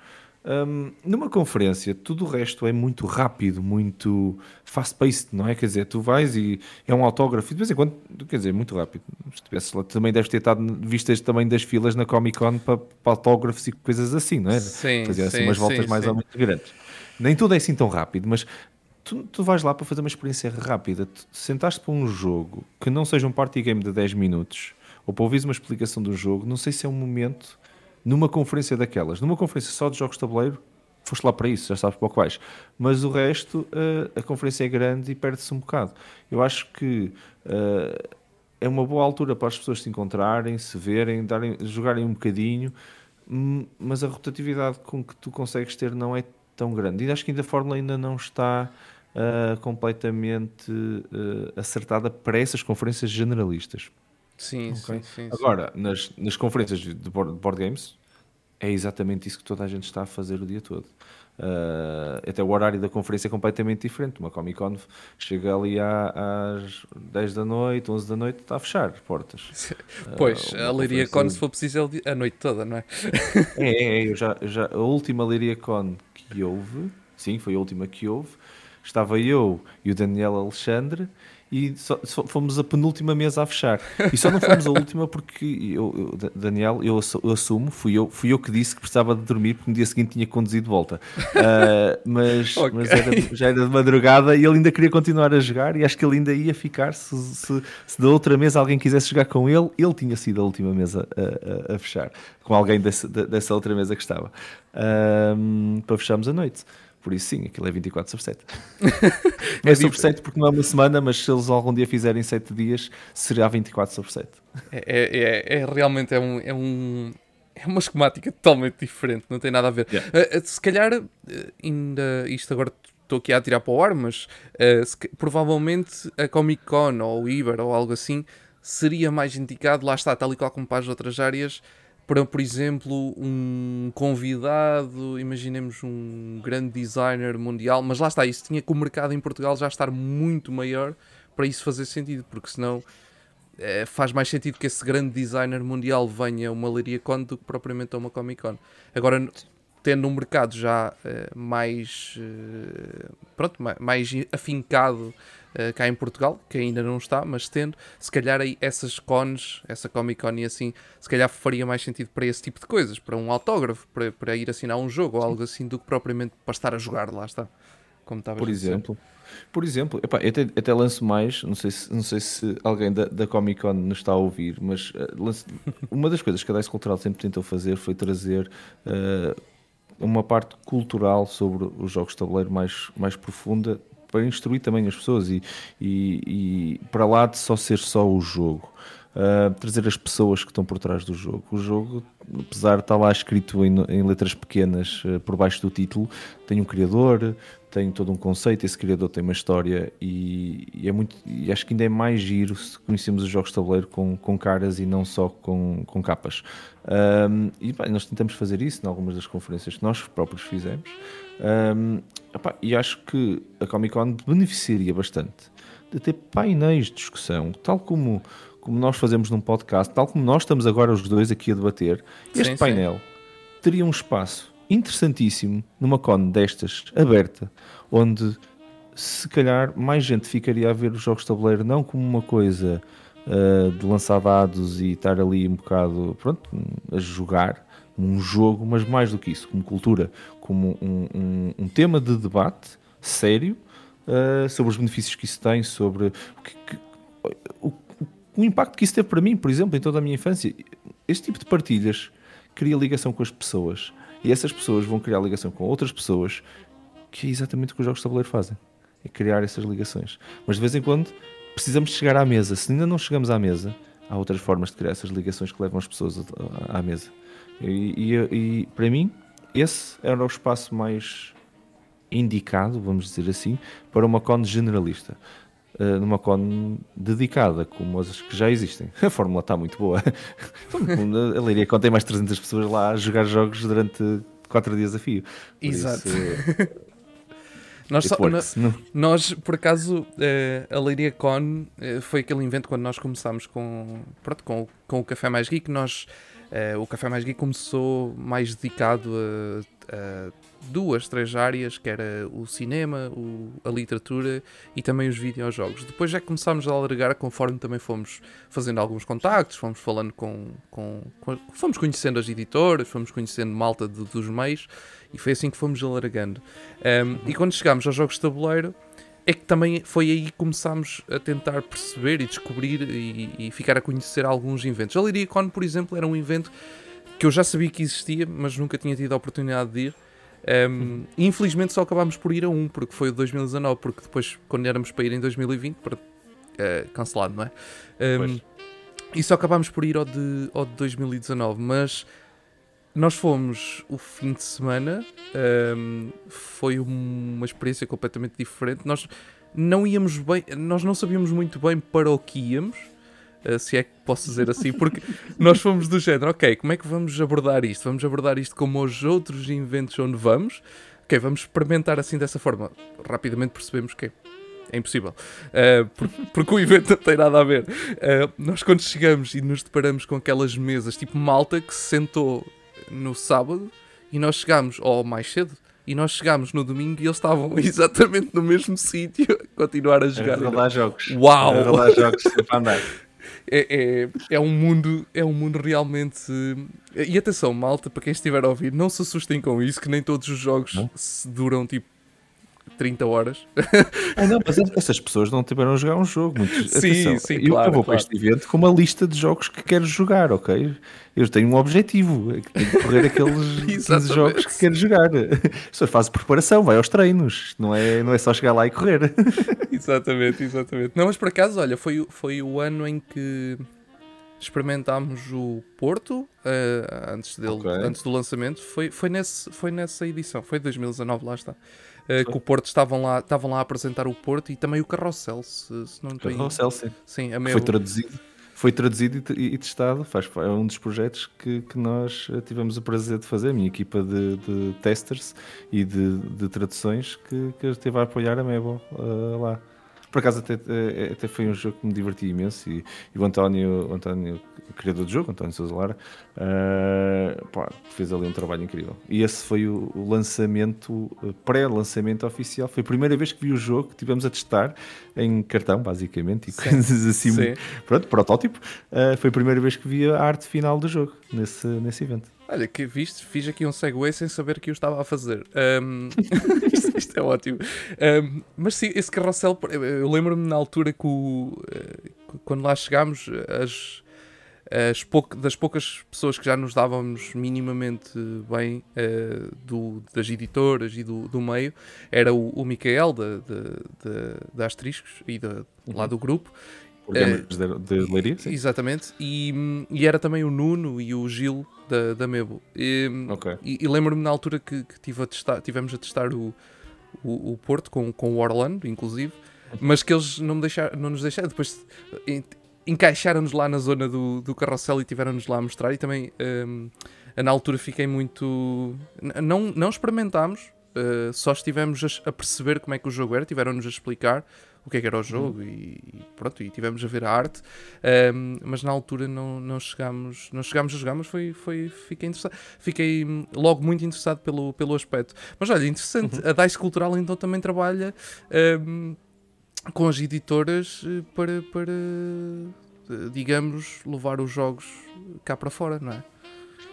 Um, numa conferência, tudo o resto é muito rápido, muito fast-paced, não é? Quer dizer, tu vais e é um autógrafo, de vez em quando, quer dizer, muito rápido. Se lá, também deves ter estado vistas também das filas na Comic Con para, para autógrafos e coisas assim, não é? Sim, Fazer assim sim, umas voltas sim, mais sim. ou menos grandes. Nem tudo é assim tão rápido, mas tu, tu vais lá para fazer uma experiência rápida. Tu sentaste para um jogo que não seja um party game de 10 minutos ou para ouvir uma explicação do jogo, não sei se é um momento numa conferência daquelas, numa conferência só de jogos de tabuleiro, foste lá para isso, já sabes para o que vais. Mas o resto, uh, a conferência é grande e perde-se um bocado. Eu acho que uh, é uma boa altura para as pessoas se encontrarem, se verem, darem, jogarem um bocadinho, hum, mas a rotatividade com que tu consegues ter não é tão grande. E acho que ainda a fórmula ainda não está uh, completamente acertada para essas conferências generalistas. Sim, okay? sim, sim, Agora, Nas, nas conferências de board, board, games, é exatamente isso que toda a gente está a fazer o dia todo. Uh, até o horário da conferência é completamente diferente. Uma Comic Con chega ali às 10 da noite, 11 da noite, está a fechar portas. Pois, uh, a Leiria Con, se for preciso, é a noite toda, não é? é, é, é eu já, já, a última Leiria Con que houve, sim, foi a última que houve, estava eu e o Daniel Alexandre e só, só fomos a penúltima mesa a fechar. E só não fomos a última porque eu, eu Daniel, eu, eu, assumo, fui eu, fui eu que disse que precisava de dormir porque no dia seguinte tinha conduzido de volta. Uh, mas, okay. mas era, já era de madrugada e ele ainda queria continuar a jogar e acho que ele ainda ia ficar se, se, se da outra mesa alguém quisesse jogar com ele, ele tinha sido a última mesa a, a, a fechar, com alguém desse, dessa outra mesa que estava. Uh, para fecharmos a noite. Por isso, sim, aquilo é 24 sobre 7. é, é sobre 7 porque não é uma semana, mas se eles algum dia fizerem 7 dias, será 24 sobre 7. É, é, é, é realmente é um, é um, é uma esquemática totalmente diferente, não tem nada a ver. Yeah. Uh, se calhar, uh, ainda isto agora estou aqui a tirar para o ar, mas uh, se, provavelmente a Comic Con ou o Iber ou algo assim seria mais indicado, lá está, tal e qual como para as outras áreas, para, por exemplo, um convidado, imaginemos um grande designer mundial, mas lá está, isso tinha que o mercado em Portugal já estar muito maior para isso fazer sentido, porque senão é, faz mais sentido que esse grande designer mundial venha a uma Leiria Con do que propriamente a uma Comic Con. Agora, tendo um mercado já uh, mais, uh, pronto, mais afincado uh, cá em Portugal, que ainda não está, mas tendo, se calhar aí essas cons, essa Comic Con e assim, se calhar faria mais sentido para esse tipo de coisas, para um autógrafo, para, para ir assinar um jogo ou algo assim, do que propriamente para estar a jogar, lá está. Como Por exemplo. Por exemplo, epá, eu até, até, lanço mais, não sei se, não sei se alguém da, da Comic Con nos está a ouvir, mas uh, lanço, uma das coisas que a DICE Cultural sempre tentou fazer foi trazer uh, uma parte cultural sobre os jogos de tabuleiro mais, mais profunda para instruir também as pessoas e, e, e para lá de só ser só o jogo. Uh, trazer as pessoas que estão por trás do jogo. O jogo, apesar de estar lá escrito em, em letras pequenas uh, por baixo do título, tem um criador, tem todo um conceito, esse criador tem uma história e, e, é muito, e acho que ainda é mais giro se conhecemos os jogos de tabuleiro com, com caras e não só com, com capas. Um, e bem, nós tentamos fazer isso em algumas das conferências que nós próprios fizemos um, e acho que a Comic Con beneficiaria bastante de ter painéis de discussão, tal como, como nós fazemos num podcast, tal como nós estamos agora os dois aqui a debater. Este sim, painel sim. teria um espaço interessantíssimo numa con destas, aberta, onde se calhar mais gente ficaria a ver os jogos de tabuleiro não como uma coisa uh, de lançar dados e estar ali um bocado pronto, a jogar um jogo, mas mais do que isso, como cultura, como um, um, um tema de debate sério uh, sobre os benefícios que isso tem, sobre o, que, que, o, o impacto que isso teve para mim, por exemplo, em toda a minha infância. Este tipo de partilhas cria ligação com as pessoas e essas pessoas vão criar ligação com outras pessoas, que é exatamente o que os jogos de tabuleiro fazem. É criar essas ligações. Mas de vez em quando precisamos chegar à mesa. Se ainda não chegamos à mesa, há outras formas de criar essas ligações que levam as pessoas à mesa. E, e, e para mim, esse era o espaço mais indicado, vamos dizer assim, para uma con generalista. Uh, numa con dedicada, como as que já existem. A fórmula está muito boa. a Leiria Con tem mais 300 pessoas lá a jogar jogos durante 4 dias a fio. Por Exato. Isso, nós, só, works, na, nós, por acaso, uh, a Leiria Con uh, foi aquele evento quando nós começámos com, pronto, com, com o Café Mais Geek. Nós, o Café Mais Geek começou mais dedicado a, a duas, três áreas, que era o cinema, o, a literatura e também os videojogos. Depois já começámos a alargar conforme também fomos fazendo alguns contactos, fomos falando com, com, com fomos conhecendo as editoras, fomos conhecendo malta de, dos meios e foi assim que fomos alargando. Um, e quando chegámos aos jogos de tabuleiro, é que também foi aí que começámos a tentar perceber e descobrir e, e ficar a conhecer alguns eventos. A LiriaCon, por exemplo, era um evento que eu já sabia que existia, mas nunca tinha tido a oportunidade de ir. Um, infelizmente só acabámos por ir a um, porque foi o 2019, porque depois, quando éramos para ir em 2020, para, uh, cancelado, não é? Um, e só acabámos por ir ao de, ao de 2019, mas nós fomos o fim de semana, um, foi uma experiência completamente diferente. Nós não íamos bem, nós não sabíamos muito bem para o que íamos eh, se é que posso dizer assim, porque nós fomos do género, ok, como é que vamos abordar isto? Vamos abordar isto como os outros eventos onde vamos? Ok, vamos experimentar assim dessa forma. Rapidamente percebemos que é impossível, uh, porque, porque, o evento não tem nada a ver. Uh, nós, quando chegamos e nos deparamos com aquelas mesas, tipo malta que se sentou no sábado e nós chegámos, ou mais cedo, e nós chegámos no domingo e eles estavam exatamente no mesmo sítio a continuar a jogar. A rolar jogos. Uau! A rolar jogos, para andar é, é, é, um mundo, é um mundo realmente. E atenção, malta, para quem estiver a ouvir, não se assustem com isso, que nem todos os jogos duram tipo 30 horas. Ah, não, mas essas pessoas não tiveram a jogar um jogo. Muitos, sim, atenção, sim, eu, claro, eu vou claro. para este evento com uma lista de jogos que quero jogar, ok? Eu tenho um objetivo, é que tenho que correr aqueles 15 jogos que quero jogar. As pessoas fazem preparação, vai aos treinos, não é, não é só chegar lá e correr. exatamente, exatamente. Não, mas por acaso, olha, foi, foi o ano em que experimentámos o Porto uh, antes, dele, okay. antes do lançamento. Foi, foi, nesse, foi nessa edição, foi 2019, lá está uh, que o Porto estavam lá, estavam lá a apresentar o Porto e também o Carrossel, se, se não estou Carrossel, sim. sim a meu... Foi traduzido. foi traduzido e, e testado. Faz, é um dos projetos que, que, nós tivemos o prazer de fazer, a minha equipa de, de testers e de, de traduções que, que esteve a apoiar a Mebo uh, lá. Por acaso até, até foi um jogo que me diverti imenso e, e o António, o António, o criador do jogo, António Sousa Lara, uh, pá, fez ali um trabalho incrível. E esse foi o, o lançamento, pré-lançamento oficial. Foi a primeira vez que vi o jogo que tivemos a testar em cartão, basicamente, e sim, coisas assim, sim. pronto, protótipo. Uh, foi a primeira vez que vi a arte final do jogo nesse, nesse evento. Olha, que viste, fiz aqui um segue sem saber que eu estava a fazer. Um, isto, isto, é ótimo. Um, mas sim, esse carrossel, eu lembro-me na altura que o, eh, quando lá chegámos, as, as pouca, das poucas pessoas que já nos dávamos minimamente bem uh, do, das editoras e do, do meio, era o, o Micael da, da Asteriscos e da, lá uhum. do grupo. Uh, de, de Leiria? Exatamente. E, e, era também o Nuno e o Gil da, da Mebo. E, okay. e, e lembro-me na altura que, que tive a testar, tivemos a testar o, o, o, Porto com, com o Orlando, inclusive, mas que eles não, me deixaram, não nos deixaram. Depois encaixaram-nos lá na zona do, do carrossel e tiveram-nos lá a mostrar. E também um, na altura fiquei muito. Não, não experimentámos, uh, só estivemos a, a, perceber como é que o jogo era, tiveram-nos a explicar o que é que era o jogo uhum. e, pronto, e tivemos a ver a arte, um, mas na altura não, não, chegámos, não chegámos a jogar, mas foi, foi, fiquei interessado, fiquei logo muito interessado pelo, pelo aspecto. Mas olha, interessante, uhum. a DICE Cultural então também trabalha um, com as editoras eh, para, para, eh, digamos, levar os jogos cá para fora, não é?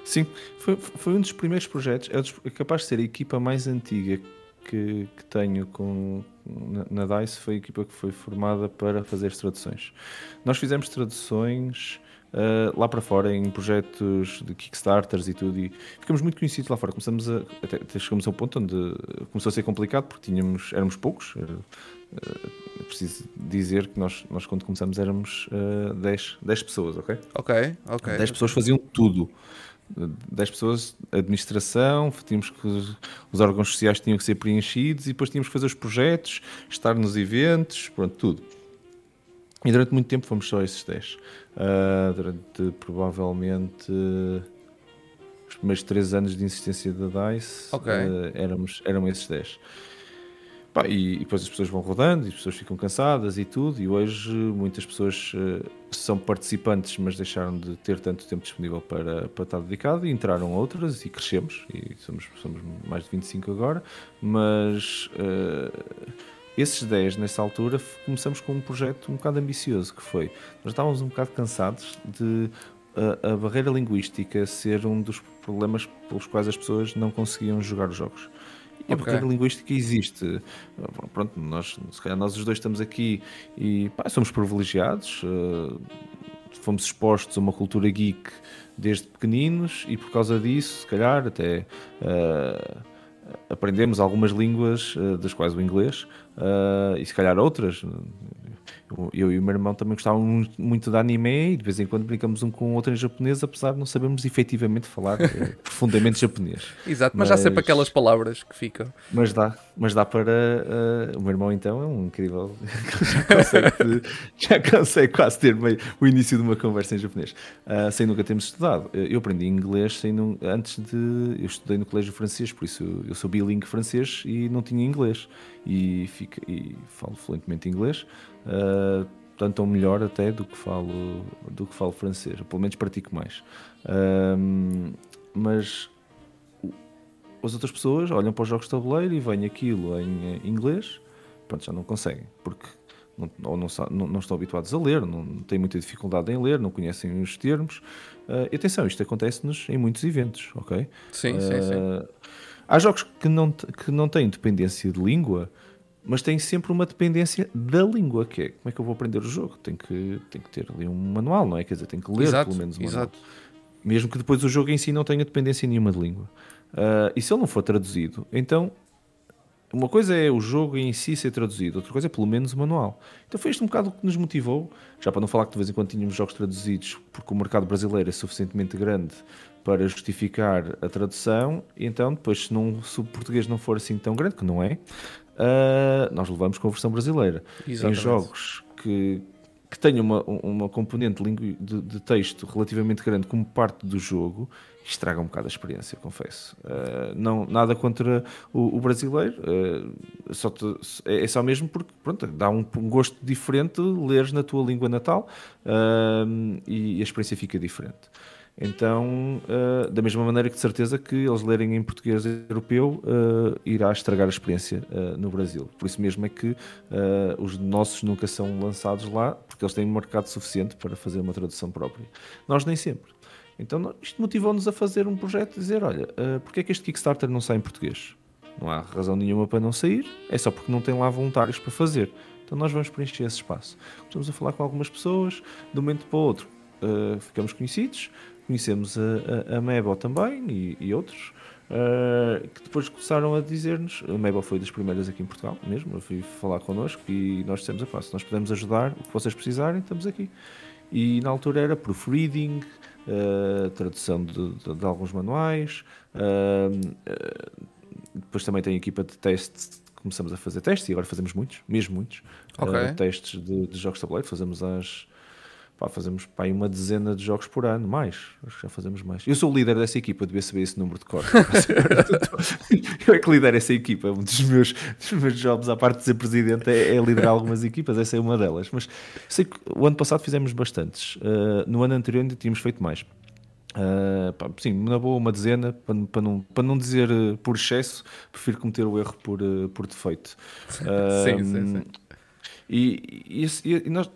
Sim, foi, foi um dos primeiros projetos, é capaz de ser a equipa mais antiga que, que tenho com, na, na, DICE foi a equipa que foi formada para fazer as traduções. Nós fizemos traduções uh, lá para fora em projetos de Kickstarters e tudo, e ficamos muito conhecidos lá fora. Começamos a, até, até chegamos a um ponto onde começou a ser complicado porque tínhamos, éramos poucos. Era, uh, preciso dizer que nós, nós quando começamos éramos uh, 10, 10 pessoas, ok? Ok, ok. 10 pessoas faziam tudo. 10 pessoas, administração, tínhamos que os órgãos sociais tinham que ser preenchidos e depois tínhamos que fazer os projetos, estar nos eventos, pronto, tudo. E durante muito tempo fomos só esses 10. Uh, ah, durante provavelmente uh, os primeiros 3 anos de insistência da DICE, okay. uh, éramos, éramos esses 10. Pá, e, e, depois as pessoas vão rodando e as pessoas ficam cansadas e tudo. E hoje muitas pessoas uh, são participantes, mas deixaram de ter tanto tempo disponível para, para estar dedicado e entraram outras e crescemos. E somos, somos mais de 25 agora. Mas uh, esses 10 nessa altura começamos com um projeto um bocado ambicioso que foi. Nós estávamos um bocado cansados de a, a barreira linguística ser um dos problemas pelos quais as pessoas não conseguiam jogar os jogos. E a barreira linguística existe. Pronto, nós, se calhar nós os dois estamos aqui e pá, somos privilegiados, uh, fomos expostos a uma cultura geek desde pequeninos e por causa disso, se calhar, até uh, aprendemos algumas línguas, uh, das quais o inglês, e se calhar outras. Eu e o meu irmão também gostávamos muito de anime e de vez em quando brincamos um com o outro em japonês, apesar de não sabermos efetivamente falar eh, profundamente japonês. Exato, mas, mas, já sempre aquelas palavras que ficam. Mas dá, mas dá para. Uh, o meu irmão então é um incrível. já, consegue, já consegue quase ter meio, o início de uma conversa em japonês, uh, sem nunca termos estudado. Eu aprendi inglês sem, antes de. Eu estudei no colégio francês, por isso eu sou bilingue francês e não tinha inglês. E, fico, e falo fluentemente inglês. Uh, tanto ou melhor até do que falo do que falo francês, pelo menos pratico mais. Uh, mas as outras pessoas olham para os jogos de tabuleiro e veem aquilo em inglês, pronto, já não conseguem, porque não, ou não, não, não, estão habituados a ler, não têm muita dificuldade em ler, não conhecem os termos. Uh, e atenção, isto acontece-nos em muitos eventos, ok? Sim, uh, sim, sim. Há jogos que não, que não têm dependência de língua, mas tem sempre uma dependência da língua, que é como é que eu vou aprender o jogo? Tem que, tem que ter ali um manual, não é? Quer dizer, tem que ler exato, pelo menos um manual. Exato. Mesmo que depois o jogo em si não tenha dependência nenhuma de língua. Uh, e se ele não for traduzido, então uma coisa é o jogo em si ser traduzido, outra coisa é pelo menos o manual. Então foi isto um bocado que nos motivou, já para não falar que de vez em quando tínhamos jogos traduzidos, porque o mercado brasileiro é suficientemente grande para justificar a tradução, e então depois se, não, se o português não for assim tão grande, que não é, uh, nós levamos com a versão brasileira. Exatamente. Em jogos que, que tenha uma, uma componente de, de, texto relativamente grande como parte do jogo, estraga um bocado a experiência, confesso. Uh, não, nada contra o, o brasileiro, uh, só te, é, é, só mesmo porque pronto, dá um, um gosto diferente leres na tua língua natal uh, e a experiência fica diferente. Então, uh, da mesma maneira que de certeza que eles lerem em português europeu uh, irá estragar a experiência uh, no Brasil. Por isso mesmo é que os nossos nunca são lançados lá, porque eles têm um mercado suficiente para fazer uma tradução própria. Nós nem sempre. Então, isto motivou-nos a fazer um projeto e dizer: olha, uh, porque é que este Kickstarter não sai em português? Não há razão nenhuma para não sair, é só porque não tem lá voluntários para fazer. Então, nós vamos preencher esse espaço. Estamos a falar com algumas pessoas, de um momento para o outro, ficamos conhecidos Conhecemos a, a, a Mebo também e, e outros. Uh, que depois começaram a dizer-nos, a Mebo foi das primeiras aqui em Portugal mesmo, fui falar connosco e nós dissemos, se nós podemos ajudar, o que vocês precisarem, estamos aqui. E na altura era proofreading, uh, tradução de, de, de, alguns manuais, uh, depois também tem a equipa de testes, começamos a fazer testes e agora fazemos muitos, mesmo muitos, okay. testes de, de jogos de tabuleiro, fazemos as Pá, fazemos pá, uma dezena de jogos por ano, mais. Acho que já fazemos mais. Eu sou o líder dessa equipa, devia saber esse número de cor. eu é que lidero essa equipa. Um dos meus, dos meus jobs, à parte de ser presidente, é, é liderar algumas equipas. Essa é uma delas. Mas sei que o ano passado fizemos bastantes. Uh, no ano anterior ainda tínhamos feito mais. Uh, pá, sim, na boa, uma dezena, para, para, não, para não dizer uh, por excesso, prefiro cometer o erro por, uh, por defeito. sim, sim, sim. E, e, e, nós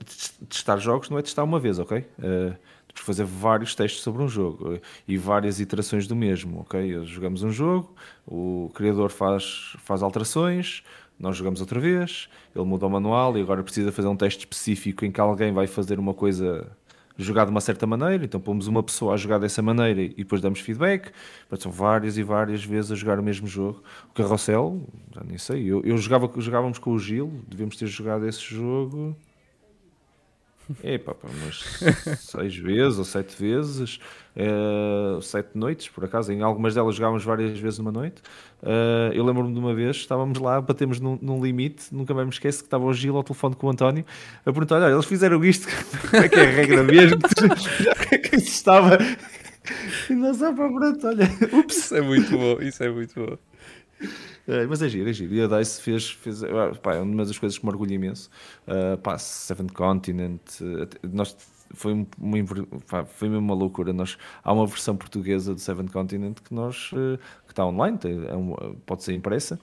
testar jogos não é testar uma vez, ok? Uh, fazer vários testes sobre um jogo uh, e várias iterações do mesmo, ok? Jogamos um jogo, o criador faz, faz alterações, nós jogamos outra vez, ele muda o manual e agora precisa fazer um teste específico em que alguém vai fazer uma coisa jogar de uma certa maneira, então pomos uma pessoa a jogar dessa maneira e depois damos feedback. Mas são várias e várias vezes a jogar o mesmo jogo. O Carrossel, já nem sei, eu, eu jogava, jogávamos com o Gil, devemos ter jogado esse jogo Epá, pá, umas seis vezes ou sete vezes, uh, sete noites, por acaso. Em algumas delas jogávamos várias vezes numa noite. Uh, eu lembro-me de uma vez, estávamos lá, batemos num, num, limite, nunca mais me esqueço que estava o Gil ao telefone com o António a perguntar: olha, eles fizeram isto, como é que é a regra mesmo? Que estava? E nós, ah, pá, pronto, olha, ups. Isso é muito bom, isso é muito bom. É, mas é giro, é giro. E a DICE fez, fez ah, pá, é uma das coisas que me orgulho imenso. Uh, pá, Seven Continent, nós, foi, uma, pá, foi mesmo uma loucura. Nós, há uma versão portuguesa do Seven Continent que nós uh, que está online, tem, é um, pode ser impressa,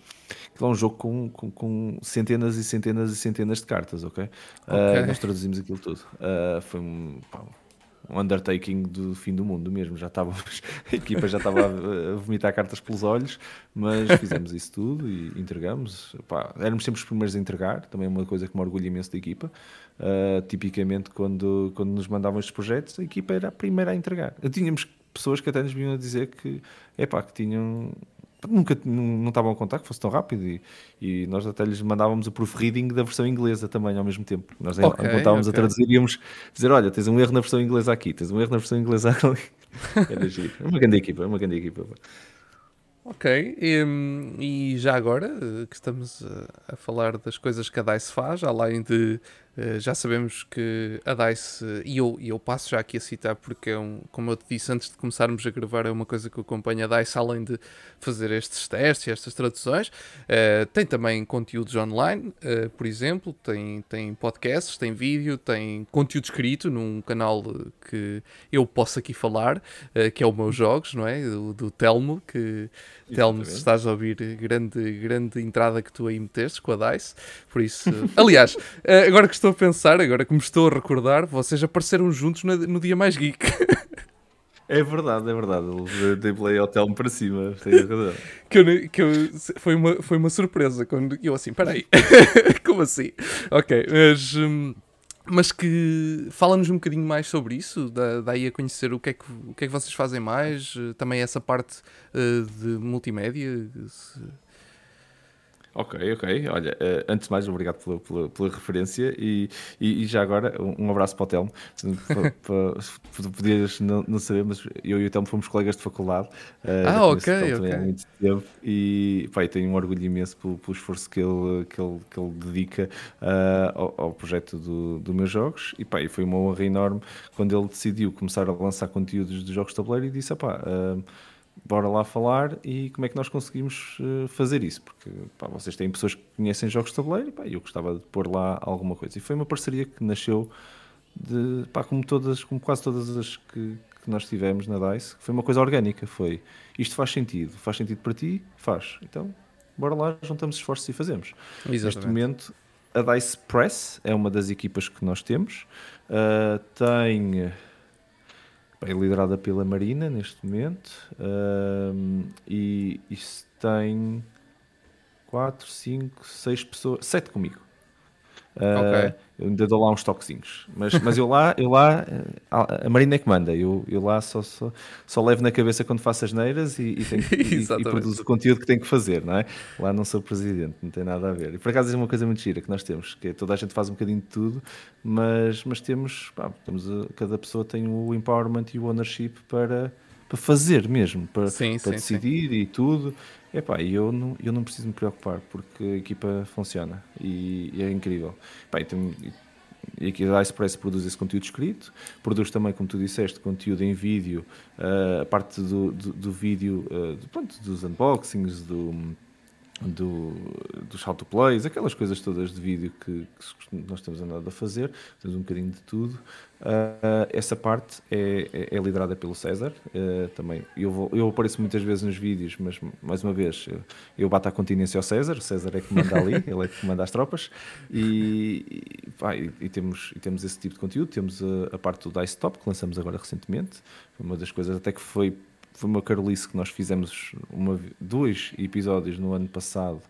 que é um jogo com, com, com, centenas e centenas e centenas de cartas, ok? okay. nós traduzimos aquilo tudo. foi um, pá, um undertaking do fim do mundo mesmo. Já estávamos, a equipa já estava a vomitar cartas pelos olhos, mas fizemos isso tudo e entregamos. Pá, éramos sempre os primeiros a entregar, também é uma coisa que me orgulha imenso da equipa. Uh, tipicamente, quando, quando nos mandavam estes projetos, a equipa era a primeira a entregar. Tínhamos pessoas que até nos vinham a dizer que, epá, que tinham nunca não, estavam a contar que fosse tão rápido e, e, nós até lhes mandávamos o proofreading da versão inglesa também ao mesmo tempo. Nós okay, estávamos okay. a traduzir íamos dizer, olha, tens um erro na versão inglesa aqui, tens um erro na versão inglesa ali. Era giro. É uma grande equipa, é uma grande equipa. Ok, e, e, já agora eh, que estamos a, a, falar das coisas que a DICE faz, além de já sabemos que a DICE, e eu, eu passo já aqui a citar porque é um, como eu te disse antes de começarmos a gravar, é uma coisa que acompanha a DICE, além de fazer estes testes e estas traduções, uh, tem também conteúdos online, uh, por exemplo, tem, tem podcasts, tem vídeo, tem conteúdo escrito num canal que eu posso aqui falar, que é o Meus Jogos, não é? Do, do Telmo, que Telmo, se estás a ouvir, grande, grande entrada que tu aí meteste com a DICE. Por isso, aliás, eh, agora que estou a pensar, agora que me estou a recordar, vocês apareceram juntos no, no dia mais geek. É verdade, é verdade. Dei play ao Telmo para cima. que eu, que eu, foi, uma, foi uma surpresa quando eu assim, peraí, como assim? Ok, mas. Hum, mas que fala-nos um bocadinho mais sobre isso, daí a conhecer o que, é que, o que é que vocês fazem mais, eh, também essa parte uh, de multimédia. Se... Ok, ok. Olha, uh, antes de mais, obrigado pela, pela, pela referência e, e, e, já agora um, abraço para o Telmo. Podias não, não saber, mas eu e o Telmo fomos colegas de faculdade. Uh, ah, ok, ok. Há muito tempo e pá, tenho um orgulho imenso pelo, pelo, esforço que ele, que ele, que ele dedica uh, ao, ao, projeto do, do meus jogos. E, pá, e foi uma honra enorme quando ele decidiu começar a lançar conteúdos de jogos de tabuleiro e disse: pá. Uh, bora lá falar e como é que nós conseguimos uh, fazer isso, porque pá, vocês têm pessoas que conhecem jogos de tabuleiro e eu gostava de pôr lá alguma coisa. E foi uma parceria que nasceu de, pá, como, todas, como quase todas as que, que nós tivemos na DICE, foi uma coisa orgânica, foi isto faz sentido, faz sentido para ti? Faz. Então, bora lá, juntamos esforços e fazemos. Exatamente. Neste momento, a DICE Press é uma das equipas que nós temos, uh, tem é liderada pela Marina neste momento um, e isso tem 4, 5, 6 pessoas, 7 comigo. Uh, okay. Eu ainda dou lá uns toquezinhos. Mas, mas eu lá, eu lá a Marina é que manda. Eu, eu lá só, só, só levo na cabeça quando faço as neiras e, e, tenho, e, e produzo o conteúdo que tenho que fazer, não é? Lá não sou presidente, não tem nada a ver. E por acaso é uma coisa muito gira que nós temos, que é, toda a gente faz um bocadinho de tudo, mas, mas temos, pá, temos a, cada pessoa tem o empowerment e o ownership para, para fazer mesmo, para, sim, para sim, decidir sim. e tudo. Epá, eu não, eu não preciso me preocupar porque a equipa funciona e, e é incrível. Epá, e, tem, e aqui a Icepress produz esse conteúdo escrito, produz também, como tu disseste, conteúdo em vídeo, uh, a parte do, do, do vídeo, uh, pronto, dos unboxings, do, do, dos how plays, aquelas coisas todas de vídeo que, que, nós temos andado a fazer, temos um bocadinho de tudo. Uh, essa parte é, é, é, liderada pelo César uh, também. Eu, vou, eu apareço muitas vezes nos vídeos, mas mais uma vez eu, eu bato a continência ao César. O César é que manda ali, ele é que manda as tropas. E, e, pá, e, e, temos, e temos esse tipo de conteúdo. Temos a, a parte do Dice Top que lançamos agora recentemente. Uma das coisas até que foi foi uma carolice que nós fizemos uma, dois episódios no ano passado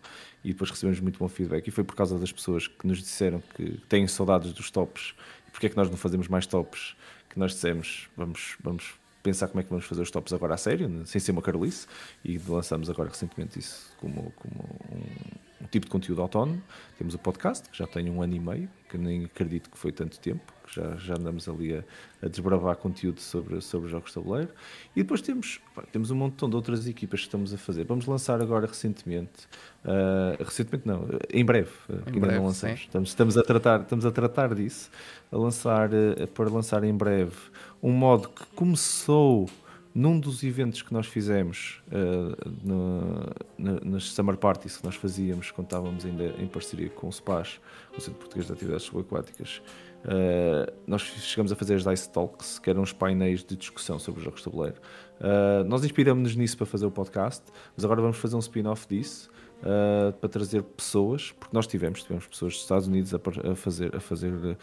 e depois recebemos muito bom feedback. E foi por causa das pessoas que nos disseram que têm saudades dos tops. E porque é que nós não fazemos mais tops? Que nós dissemos vamos, vamos pensar como é que vamos fazer os tops agora a sério, sem ser uma carolice, e lançamos agora recentemente isso como, como um, um tipo de conteúdo autónomo. Temos o podcast, que já tem um ano e meio, que nem acredito que foi tanto tempo já, já andamos ali a, a, desbravar conteúdo sobre, sobre jogos de tabuleiro. E depois temos, pá, temos um montão de outras equipas que estamos a fazer. Vamos lançar agora recentemente, uh, recentemente não, em breve, uh, em ainda breve, não lançamos. Estamos, estamos, a tratar, estamos a tratar disso, a lançar, uh, para lançar em breve um modo que começou num dos eventos que nós fizemos uh, no, na, nas Summer Parties que nós fazíamos quando estávamos ainda em parceria com o SPAS, o Centro Português de Atividades Subaquáticas, Uh, nós chegamos a fazer as Dice Talks, que eram os painéis de discussão sobre os jogos de tabuleiro. Uh, nós inspiramos-nos nisso para fazer o podcast, mas agora vamos fazer um spin-off disso. Uh, para trazer pessoas, porque nós tivemos, tivemos pessoas dos Estados Unidos a, a fazer, a fazer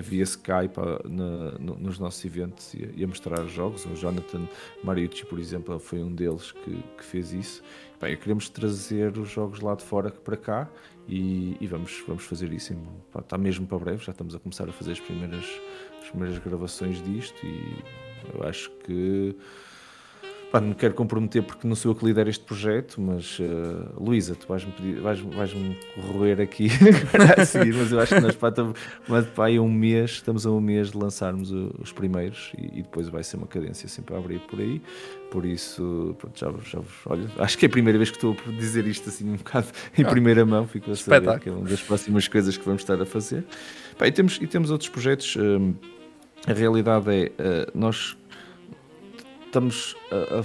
via Skype na, no, nos nossos eventos e a, e a, mostrar jogos. O Jonathan Mariucci, por exemplo, foi um deles que, que fez isso. Bem, queremos trazer os jogos lá de fora para cá e, e, vamos, vamos fazer isso. Em, pá, está mesmo para breve, já estamos a começar a fazer as primeiras, as primeiras gravações disto e eu acho que Pá, não me quero comprometer porque não sou eu que lidero este projeto, mas uh, Luísa, tu vais-me vais, vais corroer aqui a seguir, mas eu acho que nós pá, estamos, mas, pá, um mês, estamos a um mês de lançarmos os primeiros e, e, depois vai ser uma cadência sempre a abrir por aí. Por isso, pronto, já, já olha, acho que é a primeira vez que estou a dizer isto assim um bocado em ah, primeira mão, fico a saber que é uma das próximas coisas que vamos estar a fazer. Pá, e, temos, e temos outros projetos. Uh, a realidade é, uh, nós estamos a, a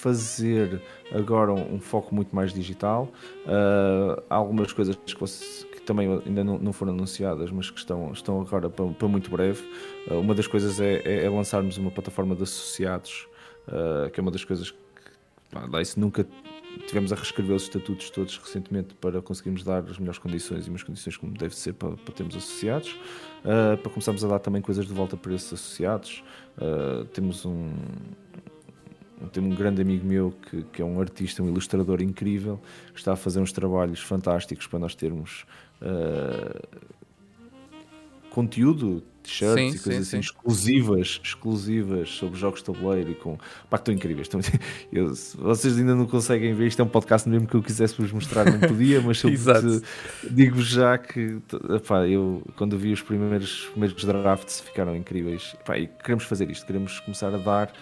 fazer agora um, um, foco muito mais digital. Uh, há algumas coisas que, você, que também ainda não, não, foram anunciadas, mas que estão, estão agora para, para muito breve. Uh, uma das coisas é, é, é, lançarmos uma plataforma de associados, uh, que é uma das coisas que nunca tivemos a reescrever os estatutos todos recentemente para conseguirmos dar as melhores condições e umas condições como deve ser para, para termos associados, uh, para começarmos a dar também coisas de volta para esses associados. Uh, temos um, tenho um grande amigo meu que, que, é um artista, um ilustrador incrível, que está a fazer uns trabalhos fantásticos para nós termos uh, conteúdo t-shirts e coisas sim, assim sim. exclusivas, exclusivas sobre jogos de tabuleiro e com. Pá, estão incríveis. Estão... Eu, vocês ainda não conseguem ver, isto é um podcast mesmo que eu quisesse vos mostrar, não podia, mas digo-vos já que pá, eu quando vi os primeiros, primeiros drafts ficaram incríveis. Pá, e queremos fazer isto, queremos começar a dar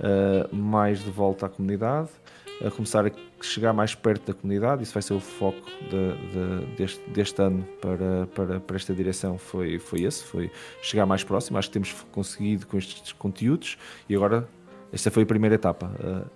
uh, mais de volta à comunidade a começar a chegar mais perto da comunidade. Isso vai ser o foco de, de, deste, deste, ano para, para, para, esta direção. Foi, foi esse, foi chegar mais próximo. Acho que temos conseguido com estes conteúdos e agora esta foi a primeira etapa.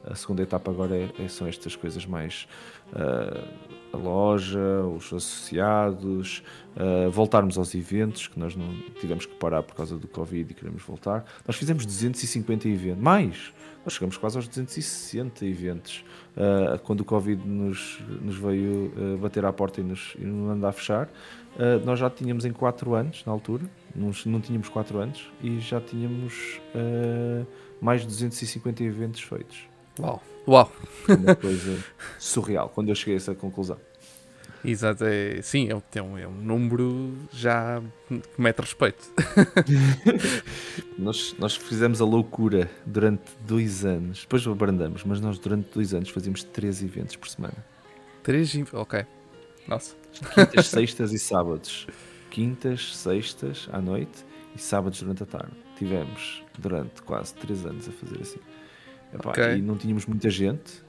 A, segunda etapa agora é, é, são estas coisas mais uh, a loja, os associados, uh, voltarmos aos eventos que nós não tivemos que parar por causa do Covid e queremos voltar. Nós fizemos 250 eventos, mais nós chegamos quase aos 260 eventos. Uh, quando o Covid nos, nos veio uh, bater à porta e nos, e nos mandar fechar, uh, nós já tínhamos em 4 anos, na altura, não, não tínhamos 4 anos, e já tínhamos mais de 250 eventos feitos. Uau! Uau! Uma coisa surreal, quando eu cheguei a essa conclusão. Exato, é, sim, é um, é um número já que mete respeito. nós, nós fizemos a loucura durante dois anos, depois abrandamos, mas nós durante dois anos fazíamos três eventos por semana. Três? Ok. Nossa. Quintas, sextas e sábados. Quintas, sextas à noite e sábados durante a tarde. Tivemos durante quase três anos a fazer assim. Epá, okay. E não tínhamos muita gente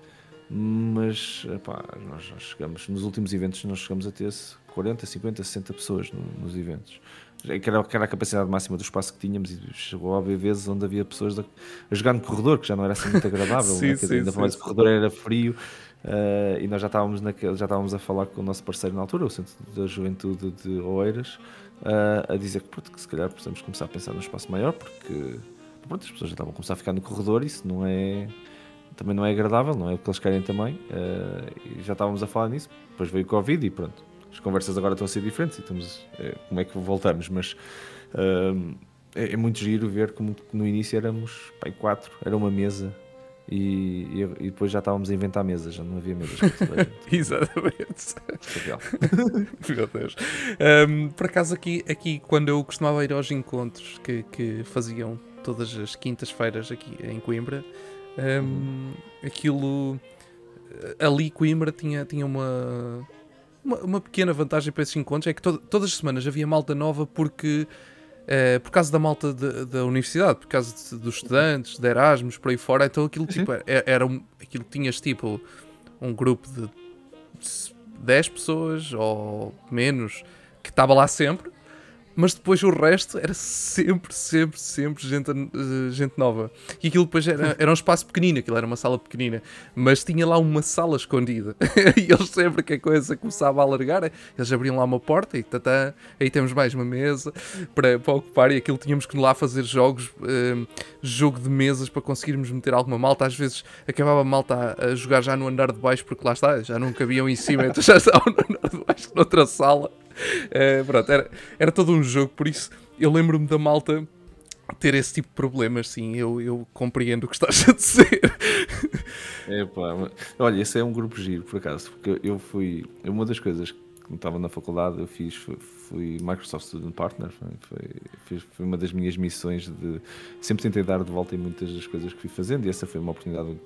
mas epá, nós, nós, chegamos, nos últimos eventos nós chegamos a ter 40, 50, 60 pessoas no, nos eventos. Que era, que era, a capacidade máxima do espaço que tínhamos e chegou a haver vezes onde havia pessoas a, a jogar no corredor, que já não era assim muito agradável, sim, né? sim, ainda sim, mais o corredor era frio uh, e nós já estávamos, naquele, já estávamos a falar com o nosso parceiro na altura, o Centro da Juventude de Oeiras, uh, a dizer que, pronto, que se calhar precisamos começar a pensar num espaço maior, porque pronto, as pessoas já estavam a começar a ficar no corredor, isso não é também não é agradável, não é o que eles querem também. Uh, já estávamos a falar nisso, depois veio o Covid e pronto. As conversas agora estão a ser diferentes e estamos, é, como é que voltamos, mas uh, é, é, muito giro ver como no início éramos pai, quatro, era uma mesa e, e, e, depois já estávamos a inventar mesas, já não havia mesas. Exatamente. Meu Deus. Um, por acaso, aqui, aqui, quando eu costumava ir aos encontros que, que faziam todas as quintas-feiras aqui em Coimbra, um, aquilo ali Coimbra tinha, tinha uma, uma, uma, pequena vantagem para esses encontros, é que to todas as semanas havia malta nova porque uh, por causa da malta de, da universidade, por causa de, dos estudantes, de Erasmus, por aí fora, então aquilo tipo, era, era um, aquilo tinhas tipo um grupo de 10 pessoas ou menos que estava lá sempre mas depois o resto era sempre, sempre, sempre gente, uh, gente nova. E aquilo depois era, era um espaço pequenino, aquilo era uma sala pequenina, mas tinha lá uma sala escondida. e eles sempre que a coisa começava a alargar, eles abriam lá uma porta e tatã, aí temos mais uma mesa para, para ocupar. E aquilo tínhamos que lá fazer jogos, uh, jogo de mesas para conseguirmos meter alguma malta. Às vezes acabava a malta a, a jogar já no andar de baixo, porque lá está, já não cabiam em cima, então já estavam no andar de baixo, noutra sala. Uh, pronto, era, era todo um jogo, por isso eu lembro-me da malta ter esse tipo de problemas, sim, eu, eu compreendo o que estás a dizer. É pá, olha, esse é um grupo giro, por acaso, porque eu fui, uma das coisas que estava na faculdade, eu fiz, fui, fui Microsoft Student Partner, foi, foi, uma das minhas missões de, sempre tentei dar de volta em muitas das coisas que fui fazendo e essa foi uma oportunidade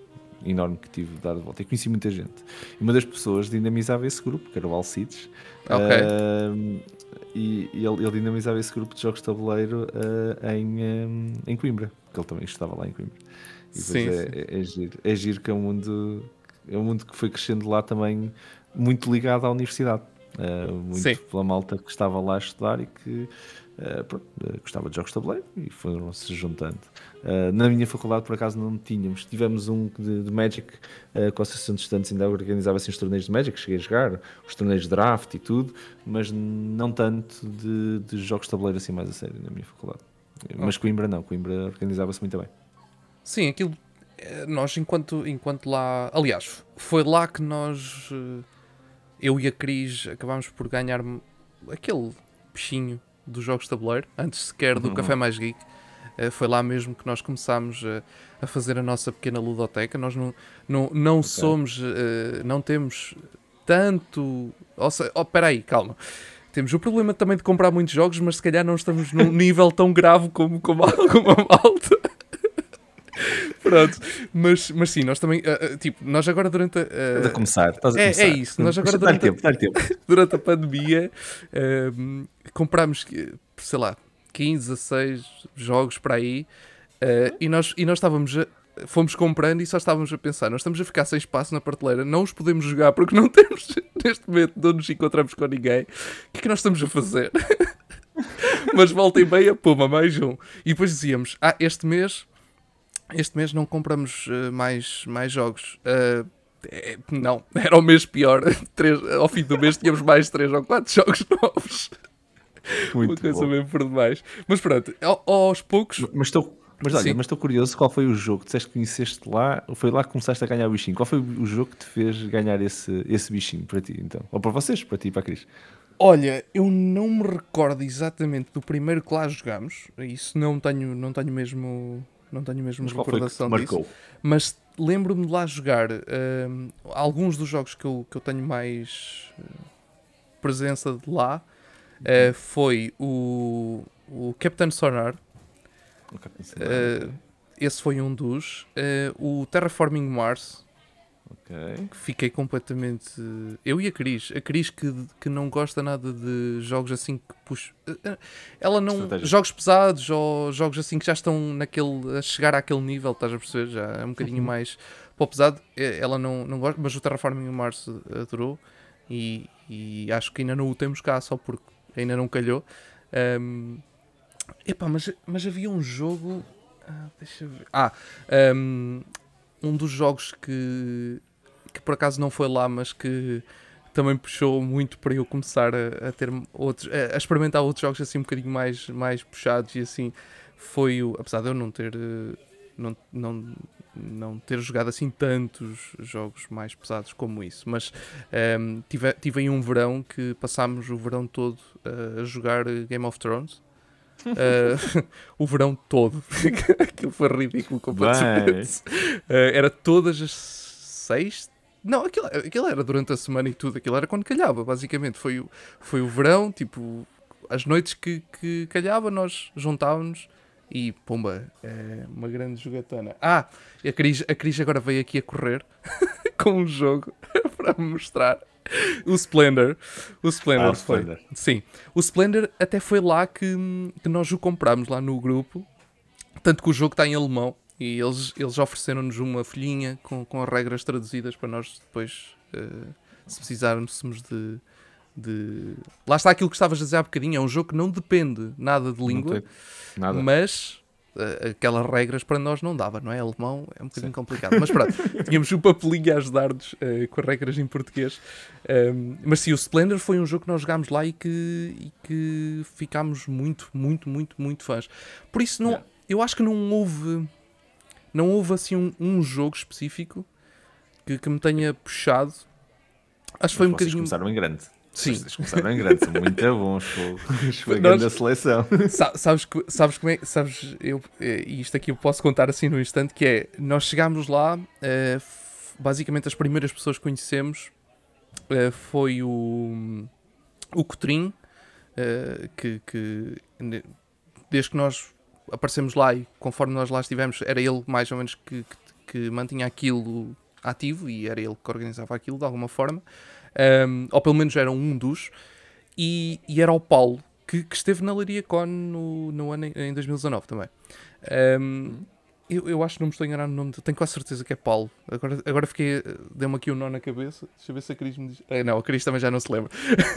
enorme que tive de dar de volta. E conheci muita gente. E uma das pessoas dinamizava esse grupo, que era o Alcides. Uh, e, e ele, ele, dinamizava esse grupo de jogos de tabuleiro uh, em, um, em Coimbra, porque ele também estava lá em Coimbra. E sim, é, sim. É, é, giro. é giro que é um mundo é um mundo que foi crescendo lá também muito ligado à universidade. Uh, muito sim. pela malta que estava lá a estudar e que uh, pronto, uh, gostava de jogos de tabuleiro e foram-se juntando. Uh, na minha faculdade, por acaso, não tínhamos. Tivemos um de, de Magic, uh, com a Associação de Estudantes ainda organizava assim, os torneios de Magic, cheguei a jogar, os torneios de draft e tudo, mas não tanto de, de jogos de tabuleiro assim mais a sério na minha faculdade. Oh. Mas Coimbra não, Coimbra organizava-se muito bem. Sim, aquilo. Eh, nós, enquanto, enquanto lá. Aliás, foi lá que nós. Eu e a Cris acabámos por ganhar aquele peixinho dos jogos de tabuleiro, antes sequer do uhum. Café Mais Geek eh, foi lá mesmo que nós começámos a, a fazer a nossa pequena ludoteca. Nós não, não, não okay. somos, eh, não temos tanto. Oh, espera aí, calma. temos o problema também de comprar muitos jogos, mas se calhar não estamos num nível tão grave como, como, a, como a malta. Pronto, mas, mas sim, nós também, uh, uh, tipo, nós agora durante a. Uh, Estás a começar, estás a é, começar. é isso, nós agora durante, tempo, dá tempo. A, durante a pandemia uh, comprámos, sei lá, 15, 16 jogos para aí uh, e, nós, e nós estávamos a, fomos comprando e só estávamos a pensar, nós estamos a ficar sem espaço na prateleira, não os podemos jogar porque não temos, neste momento não nos encontramos com ninguém. O que é que nós estamos a fazer? Mas volta e meia, puma, mais um. E depois dizíamos, ah, este mês, este mês não compramos uh, mais, mais jogos. Uh, é, não, era o mês pior. Três, ao fim do mês tínhamos mais 3 ou 4 jogos novos. Muito Uma coisa bom. mesmo por demais. Mas pronto, ao- aos poucos. Mas estou, mas olha, Sim. mas estou curioso qual foi o jogo que disseste que conheceste lá, foi lá que começaste a ganhar o bichinho. Qual foi o jogo que te fez ganhar esse, esse bichinho para ti, então? Ou para vocês, para ti e para a Cris? Olha, eu não me recordo exatamente do primeiro que lá jogámos. Isso não tenho, não tenho mesmo, não tenho mesmo Mas foi que recordação disso. Mas lembro-me de lá jogar hum, alguns dos jogos que eu, que eu tenho mais eh, presença de lá. eh, foi o, o Captain Sonar, Nunca pensei. eh, esse foi um dos. eh, o Terraforming Mars, ok. que fiquei completamente. Eu e a Cris. A Cris que, que não gosta nada de jogos assim que puxa. Ela não. Estratégia. Jogos pesados ou jogos assim que já estão naquele. a chegar àquele nível, estás a perceber? Já é um bocadinho mais para o pesado. Ela não, não gosta, mas o Terraforming Mars adorou e, e acho que ainda não o temos cá só porque ainda não calhou. Ahm, epá, mas, mas havia um jogo. ah, deixa ver. Ah, ahm, um dos jogos que, que por acaso não foi lá, mas que também puxou muito para eu começar a, a ter outros, a, a experimentar outros jogos assim um bocadinho mais, mais puxados e assim foi o. Apesar de eu não ter. eh, Não, não, não ter jogado assim tantos jogos mais pesados como isso, mas ehm, tive, tive aí um verão que passámos o verão todo eh, a jogar Game of Thrones. Eh, o verão todo. Aquilo foi ridículo completamente. Eh, era todas as seis. Não, aquilo, aquilo era durante a semana e tudo. Aquilo era quando calhava, basicamente. Foi, o- foi o verão, tipo, as noites que, que calhava, nós juntávamos e pumba, é uma grande jogatana. Ah, a Cris, a Cris agora veio aqui a correr com um jogo para mostrar. O Splendor. O Splendor Ah, o foi. Splendor. Sim. O Splendor até foi lá que, que nós o comprámos lá no grupo. Tanto que o jogo está em alemão e eles, eles ofereceram-nos uma folhinha com, com as regras traduzidas para nós depois, eh, se precisarmos de, de. Lá está aquilo que estavas a dizer há bocadinho: é um jogo que não depende nada de língua, Nada. mas aquelas regras para nós não dava, não é? Alemão é um bocadinho complicado. Mas pronto, tínhamos o papelinho a ajudar-nos eh, com as regras em português. Um, mas sim, o Splendor foi um jogo que nós jogámos lá e que, e que ficámos muito, muito, muito, muito fãs. Por isso, não, Yeah. eu acho que não houve, não houve assim um, um jogo específico que, que me tenha puxado. Acho que foi um bocadinho. começaram em grande. Sim. Vocês começaram em grande, são muito bons. Foi grande a seleção. Sa- sabes, sabes como é? Sabes, eu, eh, e isto aqui eu posso contar assim no instante, que é, nós chegámos lá, eh, basicamente as primeiras pessoas que conhecemos eh, foi o, o Cotrim, que, que desde que nós aparecemos lá e conforme nós lá estivemos, era ele mais ou menos que, que, que mantinha aquilo ativo e era ele que organizava aquilo de alguma forma, Ahm, ou pelo menos era um dos, e, e era o Paulo, que, que esteve na Leiria Con no, no ano em, em 2019 também. Ahm, eu, eu acho que não me estou a enganar no nome, tenho quase certeza que é Paulo. Agora, agora fiquei, eh, deu-me aqui um nó na cabeça. Deixa eu ver se a Cris me diz. Eh, não, a Cris também já não se lembra.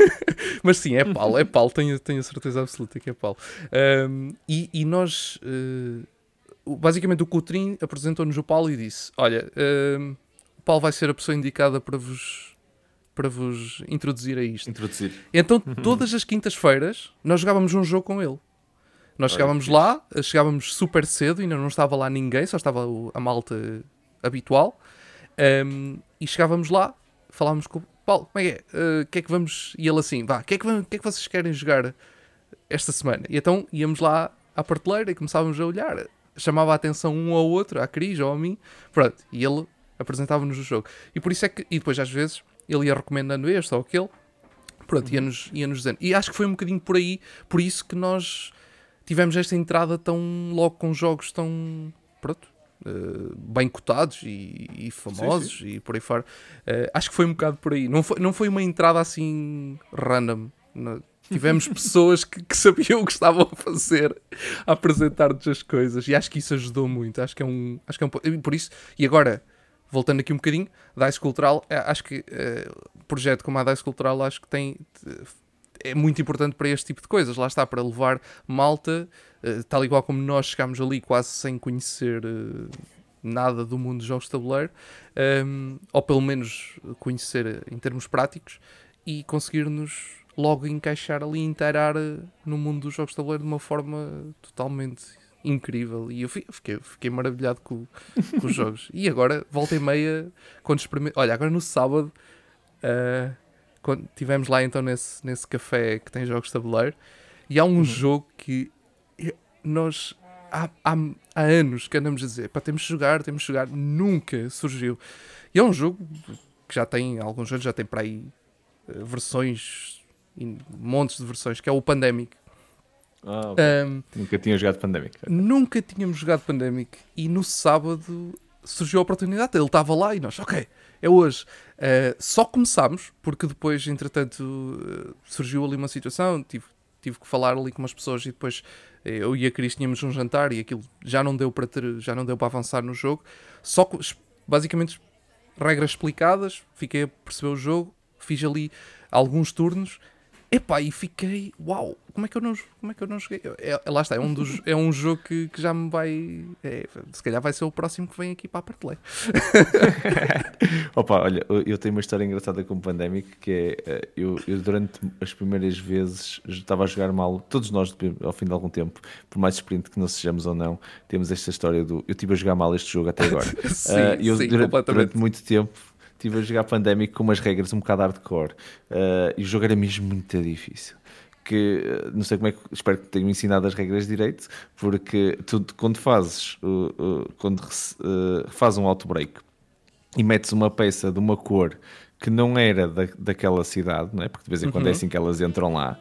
Mas sim, é Paulo, é Paulo, tenho, tenho a certeza absoluta que é Paulo. Ahm, e, e nós, o- basicamente, o Coutrinho apresentou-nos o Paulo e disse: Olha, o Paulo vai ser a pessoa indicada para vos, para vos introduzir a isto. Introduzir. Então, todas as quintas-feiras, nós jogávamos um jogo com ele. Nós chegávamos lá, chegávamos super cedo, ainda não estava lá ninguém, só estava a malta habitual. Ahm, e chegávamos lá, falávamos com o Paulo, como é que é? O que é que vamos. E ele assim, vá, o que, é que, vamos- que é que vocês querem jogar esta semana? E então íamos lá à prateleira e começávamos a olhar. Chamava a atenção um ao outro, à Cris ou a mim. Pronto, e ele apresentava-nos o jogo. E por isso é que. E depois às vezes ele ia recomendando este ou aquele Pronto, ia-nos ia -nos dizendo. E acho que foi um bocadinho por aí, por isso que nós tivemos esta entrada tão logo com jogos tão. Pronto. Uh, bem cotados e, e famosos sim, sim. e por aí fora. Uh, acho que foi um bocado por aí. Não foi, não foi uma entrada assim random. Não, tivemos pessoas que, que, sabiam o que estavam a fazer, a apresentar-nos as coisas e acho que isso ajudou muito. Acho que é um. Acho que é um por isso. E agora voltando aqui um bocadinho, Dice Cultural, é, acho que uh, projeto como a Dice Cultural acho que tem é muito importante para este tipo de coisas. Lá está, para levar malta, uh, tal igual como nós chegámos ali quase sem conhecer uh, nada do mundo dos jogos de tabuleiro, um, ehm, ou pelo menos conhecer em termos práticos, e conseguir-nos logo encaixar ali, inteirar no mundo dos jogos de tabuleiro de uma forma totalmente incrível. E eu fiquei, fiquei maravilhado com, com os jogos. E agora, volta e meia, quando experimento. Olha, agora no sábado, uh, quando tivemos lá então nesse, nesse café que tem jogos de tabuleiro, e há um uhum. jogo que nós. Há, há, há anos que andamos a dizer, para temos de jogar, temos de jogar, nunca surgiu. E é um jogo que já tem alguns anos, já tem para aí uh, versões, montes de versões, que é o Pandemic. Ah, okay. um, nunca tinha jogado Pandemic. Nunca tínhamos jogado Pandemic. E no sábado surgiu a oportunidade. Ele estava lá e nós, ok, é hoje. Uh, só começámos, porque depois, entretanto, uh, surgiu ali uma situação. Tive, tive que falar ali com umas pessoas e depois eu e a Cris tínhamos um jantar e aquilo já não deu para ter, já não deu para avançar no jogo. Só basicamente regras explicadas, fiquei a perceber o jogo, fiz ali alguns turnos Epá, e fiquei, uau, como é que eu não, como é que eu não joguei? É, lá está, é um, dos, é um jogo que, que já me vai. É, se calhar vai ser o próximo que vem aqui para a prateleira. Opa, olha, eu tenho uma história engraçada com o Pandemic que é eh, eu, eu durante as primeiras vezes estava a jogar mal, todos nós ao fim de algum tempo, por mais sprint que não sejamos ou não, temos esta história do eu estive a jogar mal este jogo até agora. sim, uh, eu sim, durante, durante muito tempo estive a jogar Pandemic com umas regras um bocado hardcore uh, e o jogo era mesmo muito difícil. Que eh, não sei como é que espero que tenham ensinado as regras direito, porque tu quando fazes uh, uh, quando uh, fazes um outbreak e metes uma peça de uma cor que não era da, daquela cidade, não é? porque de vez em quando é uhum. é assim que elas entram lá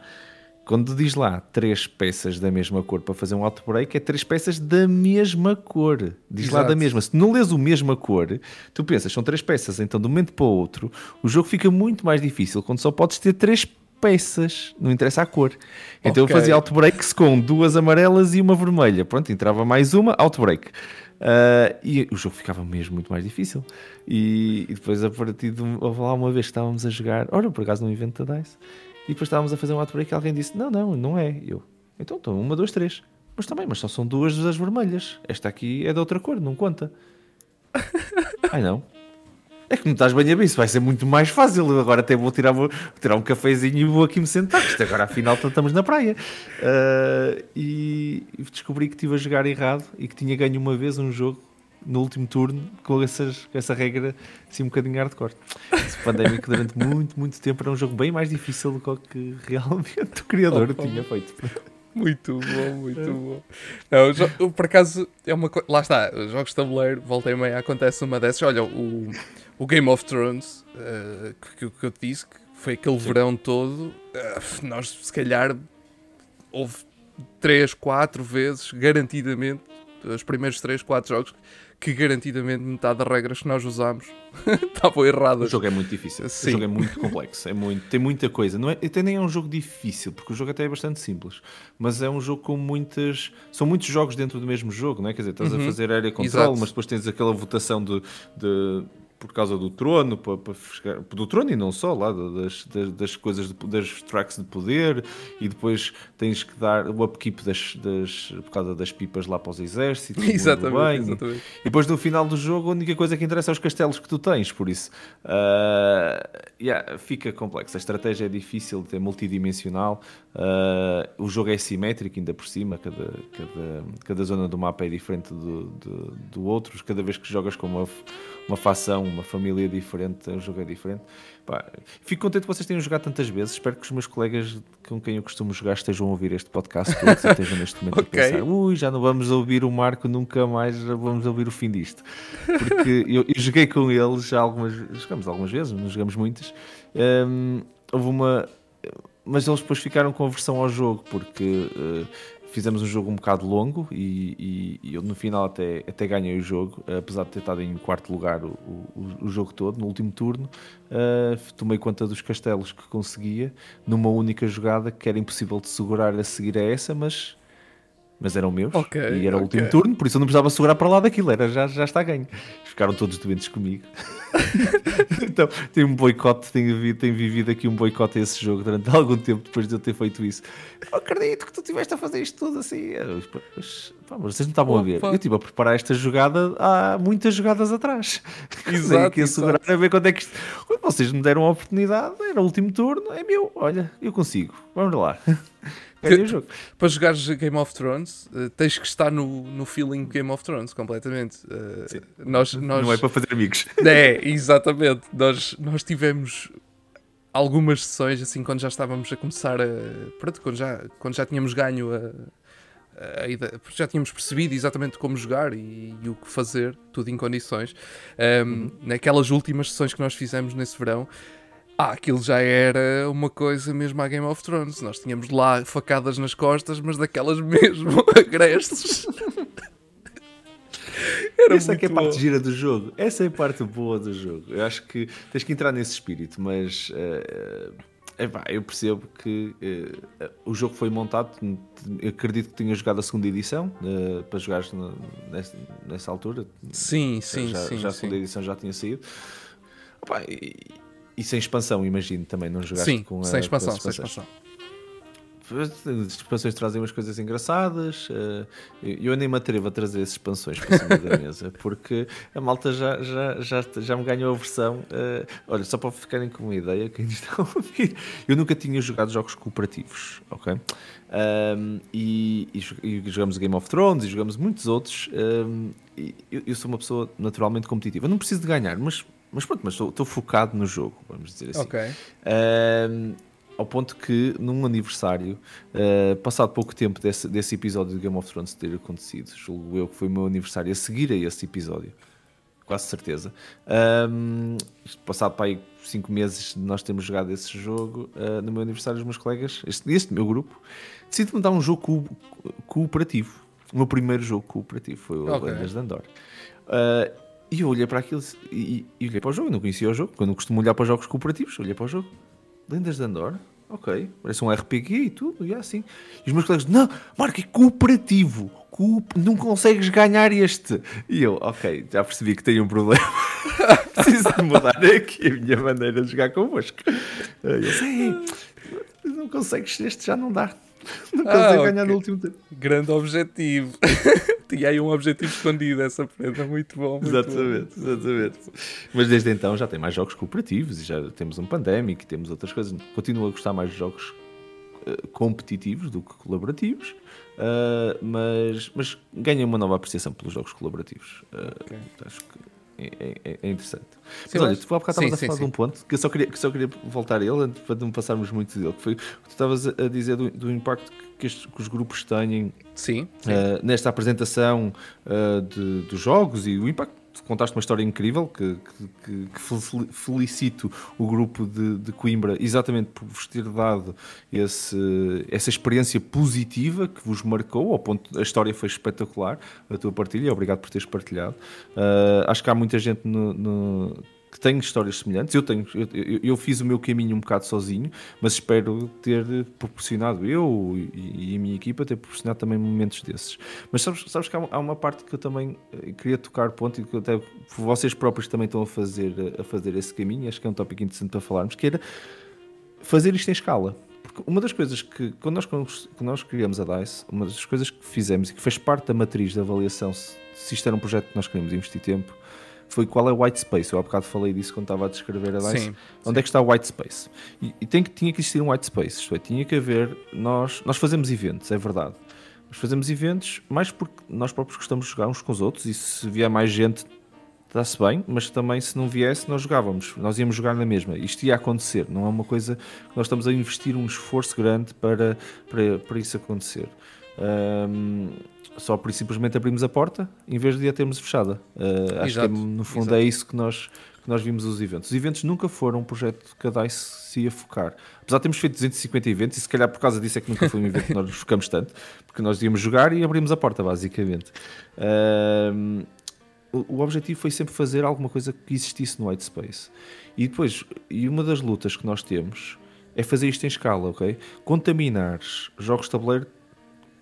quando diz lá três peças da mesma cor para fazer um outbreak, é três peças da mesma cor. Diz Exato. lá da mesma. Se não lês o mesma cor, tu pensas, são três peças, então de um momento para o outro, o jogo fica muito mais difícil quando só podes ter três peças, não interessa a cor. Então okay. eu fazia outbreaks com duas amarelas e uma vermelha. Pronto, entrava mais uma, outbreak. Uh, e o jogo ficava mesmo muito mais difícil. E, e depois, a partir de lá, uma vez que estávamos a jogar, ora, por acaso, no evento da DICE, e depois estávamos a fazer um outbreak e alguém disse: Não, não, não é. Eu, então, então uma, duas, três. Mas também, mas só são duas das vermelhas. Esta aqui é de outra cor, não conta. Ai não. É que não estás bem a ver, isso vai ser muito mais fácil. Agora até vou tirar, vou tirar um cafezinho e vou aqui me sentar. Isto agora afinal estamos na praia. Uh, e descobri que estive a jogar errado e que tinha ganho uma vez um jogo no último turno com, essas, essa regra assim um bocadinho hardcore. Esse Pandemic durante muito, muito tempo era um jogo bem mais difícil do que realmente o criador oh, tinha feito. Muito bom, muito bom. Não, por acaso, é uma coisa. Lá está, os jogos de tabuleiro, volta e meia, acontece uma dessas. Olha, o, o Game of Thrones, uh, que, que eu te disse, que foi aquele Sim. verão todo, uh, nós se calhar houve 3, 4 vezes, garantidamente, os primeiros 3, 4 jogos que garantidamente metade das regras que nós usamos estavam erradas. O jogo é muito difícil. Sim. O jogo é muito complexo. É muito, tem muita coisa. Não é, até nem é um jogo difícil, porque o jogo até é bastante simples. Mas é um jogo com muitas. São muitos jogos dentro do mesmo jogo, não é? Quer dizer, estás uhum. a fazer área control, Exato. mas depois tens aquela votação de, de por causa do trono, para, para do trono e não só, lá das, das, das, coisas, de, das tracks de poder, e depois tens que dar o upkeep das, das, por causa das pipas lá para os exércitos. Exatamente, exatamente. E depois no final do jogo, a única coisa que interessa é os castelos que tu tens, por isso uh, yeah, fica complexo. A estratégia é difícil, é multidimensional, uh, o jogo é simétrico, ainda por cima, cada, cada, cada zona do mapa é diferente do, do, do outro, cada vez que jogas com uma, uma facção uma família diferente, um jogo é diferente. Pá, fico contente que vocês tenham jogado tantas vezes. Espero que os meus colegas com quem eu costumo jogar estejam a ouvir este podcast todos e estejam neste momento okay. a pensar: ui, já não vamos ouvir o Marco nunca mais, vamos ouvir o fim disto. Porque eu, eu joguei com eles já algumas, jogamos algumas vezes, não jogamos muitas. Um, houve uma mas eles depois ficaram com a versão ao jogo, porque uh, fizemos um jogo um bocado longo e, e, e, eu no final até, até ganhei o jogo, apesar de ter estado em quarto lugar o, o, o jogo todo, no último turno, uh, tomei conta dos castelos que conseguia numa única jogada que era impossível de segurar a seguir a essa, mas mas eram meus okay, e era o último turno, por isso eu não precisava segurar para lá daquilo, era, já, já está ganho. Ficaram todos doentes comigo. então tem um boicote, tenho vivido, tenho vivido aqui um boicote a esse jogo durante algum tempo depois de eu ter feito isso. Eu acredito que tu estiveste a fazer isto tudo assim. Mas, pá, mas vocês não estavam Opa. a ver. Eu estive a preparar esta jogada há muitas jogadas atrás. Exato. aqui a segurar a ver quando é que isto. Vocês me deram a oportunidade, era o último turno, é meu, olha, eu consigo. Vamos lá. O jogo. Para jogares Game of Thrones, uh, tens que estar no, no feeling Game of Thrones completamente. Uh, nós, nós... Não é para fazer amigos. É, exatamente. Nós, nós tivemos algumas sessões assim quando já estávamos a começar a. Pronto, quando já, quando já tínhamos ganho a, ideia, já tínhamos percebido exatamente como jogar e, e o que fazer, tudo em condições. Um, uhum. Naquelas últimas sessões que nós fizemos nesse verão, ah, aquilo já era uma coisa mesmo à Game of Thrones. Nós tínhamos lá facadas nas costas, mas daquelas mesmo agrestes. Era Essa é que é a parte gira do jogo. Essa é a parte boa do jogo. Eu acho que tens que entrar nesse espírito, mas uh, epá, eu percebo que uh, o jogo foi montado. Acredito que tinha jogado a segunda edição uh, para jogares nessa, nessa, altura. Sim, sim, já, sim. Já a segunda sim. edição já tinha saído. Epá, e, e sem expansão, imagino também, não jogaste Sim, com a, sem expansão, sem expansão. As expansões trazem umas coisas engraçadas. Eh, eu nem me atrevo a trazer essas expansões para cima da mesa, porque a malta já, já, já, já me ganhou a versão. Eh, olha, só para ficarem com uma ideia, quem está a ouvir, eu nunca tinha jogado jogos cooperativos, ok? Um, e, e, e, jogamos Game of Thrones e jogamos muitos outros. Um, eu, eu, sou uma pessoa naturalmente competitiva. Eu não preciso de ganhar, mas mas pronto, mas estou focado no jogo, vamos dizer assim. Ok. Ao ponto que num aniversário, uh, passado pouco tempo desse, desse episódio de Game of Thrones ter acontecido, julgo eu que foi o meu aniversário a seguir a esse episódio, quase certeza. Um, passado para aí 5 meses de nós termos jogado esse jogo, uh, no meu aniversário, os meus colegas, este, este meu grupo, decidiram dar um jogo co cooperativo. O meu primeiro jogo cooperativo foi o okay. Lendas de Andor. Uh, e eu olhei para aquilo e, e, olhei para o jogo, não conhecia o jogo. Quando costumo olhar para jogos cooperativos, olhei para o jogo. Lendas de Andor? Ok, parece um RPG e tudo, e é assim. E os meus colegas, não, Marco, é cooperativo, Coop, não consegues ganhar este. E eu, ok, já percebi que tenho um problema. Preciso de mudar aqui a minha maneira de jogar convosco. Eu sei, não consegues, este já não dá. Não ah, consegue okay. ganhar no último tempo. Grande objetivo. Tinha aí um objetivo escondido essa prenda. Muito bom. Muito exatamente, bom. exatamente. Mas desde então já tem mais jogos cooperativos e já temos um Pandemic, temos outras coisas. Continuo a gostar mais de jogos uh, competitivos do que colaborativos. Uh, mas, mas ganhei uma nova apreciação pelos jogos colaborativos. Uh, okay. Acho que é, é, é, interessante. Sim, mas olha, tu há bocado estavas a falar sim. de um ponto que eu só queria, que só queria voltar a ele para não passarmos muito dele, que foi o que tu estavas a dizer do, do impacto que, estes, que, os grupos têm sim. Uh, nesta apresentação uh, de, dos jogos e o impacto contaste uma história incrível que, que, que felicito o grupo de, de, Coimbra exatamente por vos ter dado esse, essa experiência positiva que vos marcou, ao ponto a história foi espetacular, a tua partilha, obrigado por teres partilhado. Uh, acho que há muita gente no, no que tenho histórias semelhantes. Eu, tenho, eu, eu, fiz o meu caminho um bocado sozinho, mas espero ter proporcionado, eu e, e a minha equipa, ter proporcionado também momentos desses. Mas sabes, sabes que há, há, uma parte que eu também eh, queria tocar ponto e que até vocês próprios também estão a fazer, a fazer esse caminho, acho que é um tópico interessante para falarmos, que era fazer isto em escala. Porque uma das coisas que, quando nós, quando nós criamos a DICE, uma das coisas que fizemos e que fez parte da matriz da avaliação se, se isto era um projeto que nós queríamos investir tempo, foi qual é o white space. Eu há bocado falei disso quando estava a descrever a DICE. Sim, Onde sim. é que está o white space? E, e tem que, tinha que existir um white space, isto é, tinha que haver. Nós, nós fazemos eventos, é verdade. Nós fazemos eventos mais porque nós próprios gostamos de jogar uns com os outros e se vier mais gente está-se bem, mas também se não viesse nós jogávamos, nós íamos jogar na mesma. Isto ia acontecer, não é uma coisa que nós estamos a investir um esforço grande para, para, para isso acontecer. Um, só por simplesmente abrimos a porta em vez de a termos fechada. Uh, acho que no fundo exato. é isso que nós, que nós vimos os eventos. Os eventos nunca foram um projeto que a DICE se ia focar. Apesar de termos feito 250 eventos, e se calhar por causa disso é que nunca foi um evento que nós nos focamos tanto, porque nós íamos jogar e abrimos a porta, basicamente. Um, o objetivo foi sempre fazer alguma coisa que existisse no White Space. E depois, e uma das lutas que nós temos é fazer isto em escala, ok? Contaminar jogos de tabuleiro.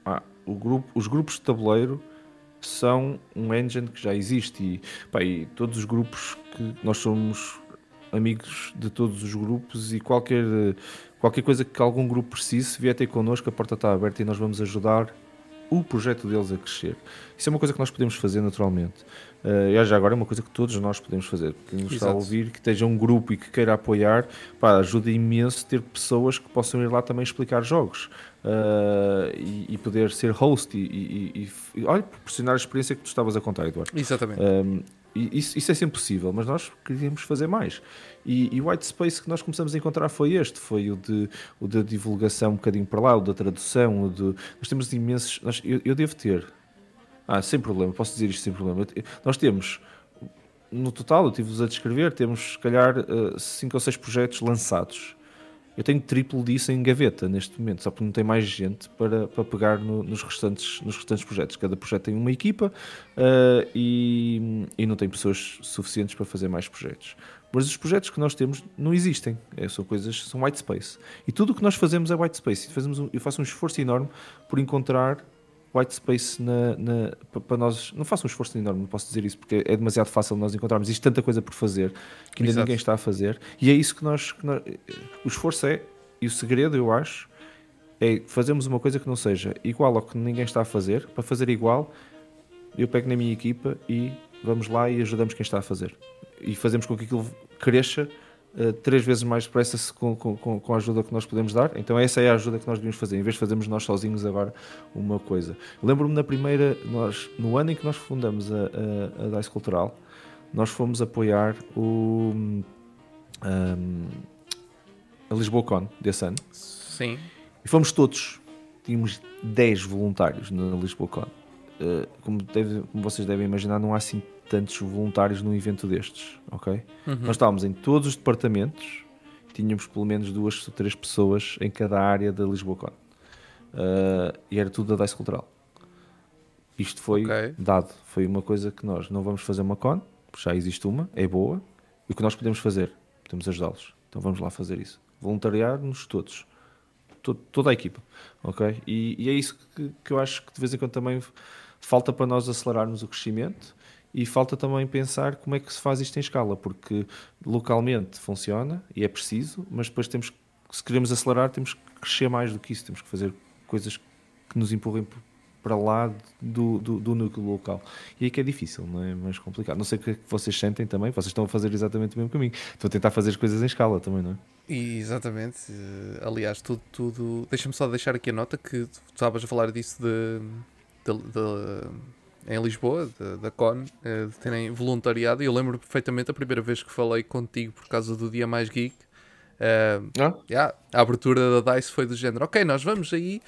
Ah, grupo, os grupos de tabuleiro são um engine que já existe e, pá, e todos os grupos que nós somos amigos de todos os grupos e qualquer, qualquer coisa que algum grupo precise, vier ter connosco, a porta está aberta e nós vamos ajudar o projeto deles a crescer. Isso é uma coisa que nós podemos fazer naturalmente. Uh, e já agora é uma coisa que todos nós podemos fazer. Quem nos está a ouvir, que esteja um grupo e que queira apoiar, pá, ajuda imenso ter pessoas que possam ir lá também explicar jogos uh, e, e, poder ser host e, e, e, olha, proporcionar a experiência que tu estavas a contar, Eduardo. Exatamente. Um, isso, isso, é sempre possível, mas nós queríamos fazer mais. E, o white space que nós começamos a encontrar foi este: foi o de, o da divulgação um bocadinho para lá, o da tradução. O de, nós temos imensos. Nós, eu, eu devo ter. Ah, sem problema, posso dizer isto sem problema. Nós temos no total, eu tive-vos a descrever, temos se calhar 5 uh, ou 6 projetos lançados. Eu tenho triplo disso em gaveta neste momento, só porque não tem mais gente para, para pegar no, nos, restantes, nos restantes projetos. Cada projeto tem uma equipa uh, e, e não tem pessoas suficientes para fazer mais projetos. Mas os projetos que nós temos não existem, é, são coisas, são white space. E tudo o que nós fazemos é white space. Fazemos um, eu faço um esforço enorme por encontrar white space na, na, para nós. Não faço um esforço enorme, não posso dizer isso, porque é demasiado fácil nós encontrarmos isto tanta coisa por fazer que ainda Exato. ninguém está a fazer. E é isso que nós, que nós, O esforço é, e o segredo, eu acho, é fazermos uma coisa que não seja igual ao que ninguém está a fazer. Para fazer igual, eu pego na minha equipa e vamos lá e ajudamos quem está a fazer. E fazemos com que aquilo cresça uh, três vezes mais depressa com, com, com a ajuda que nós podemos dar. Então essa é a ajuda que nós devemos fazer, em vez de fazermos nós sozinhos agora uma coisa. Lembro-me na primeira, nós, no ano em que nós fundamos a, a, a DICE Cultural, nós fomos apoiar o um, a Lisboa Con desse ano. Sim. E fomos todos. Tínhamos 10 voluntários na Lisboa Con. Uh, como, deve, como vocês devem imaginar, não há assim tantos voluntários num evento destes, ok? Uhum. Nós estávamos em todos os departamentos, tínhamos pelo menos duas ou três pessoas em cada área da Lisboa Con. Uh, e era tudo da DICE Cultural. Isto foi okay. dado, foi uma coisa que nós não vamos fazer uma con, já existe uma, é boa, e o que nós podemos fazer? Podemos ajudá-los. Então vamos lá fazer isso. Voluntariar-nos todos. Todo, toda a equipa, ok? E, e é isso que, que, eu acho que de vez em quando também falta para nós acelerarmos o crescimento e falta também pensar como é que se faz isto em escala, porque localmente funciona e é preciso, mas depois temos se queremos acelerar, temos que crescer mais do que isso, temos que fazer coisas que nos empurrem para lá do, do, do, núcleo local. E aí que é difícil, não é? Mais complicado. Não sei o que, é que vocês sentem também, vocês estão a fazer exatamente o mesmo caminho. Estão a tentar fazer as coisas em escala também, não é? E, exatamente. Aliás, tudo. tudo... Deixa-me só deixar aqui a nota que tu estavas a falar disso de, de, de em Lisboa, da, da CON, eh, de terem voluntariado. E eu lembro perfeitamente a primeira vez que falei contigo por causa do Dia Mais Geek. Uh, ah? yeah, a abertura da DICE foi do género: ok, nós vamos aí,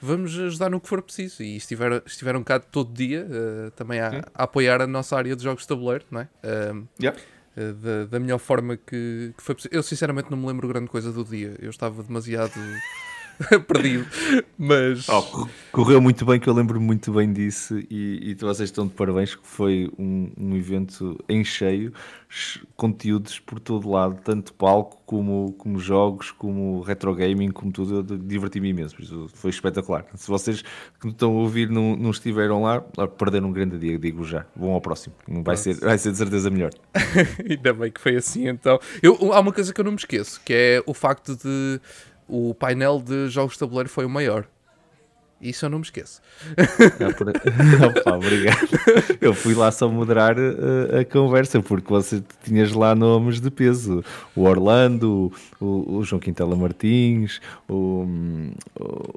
vamos ajudar no que for preciso. E estiveram, estiveram cá todo dia uh, também a, a, apoiar a nossa área de jogos de tabuleiro, não é? Uh, yeah. da, da melhor forma que, que foi possível. Eu sinceramente não me lembro grande coisa do dia, eu estava demasiado. perdido. Mas. Oh, correu muito bem, que eu lembro muito bem disso. E, e vocês estão de parabéns, que foi um, um evento em cheio, conteúdos por todo lado, tanto palco como, como jogos, como retro gaming, como tudo. Eu diverti-me imenso, foi espetacular. Se vocês que me estão a ouvir não, não estiveram lá, perderam um grande dia, digo já. Vão ao próximo, vai ser, vai ser de certeza melhor. Ainda bem que foi assim então. Eu, há uma coisa que eu não me esqueço, que é o facto de o painel de jogos de tabuleiro foi o maior. Isso eu não me esqueço. Ah, por... Opa, obrigado. Eu fui lá só moderar uh, a conversa, porque você tinhas lá nomes de peso. O Orlando, o, o João Quintela Martins, o,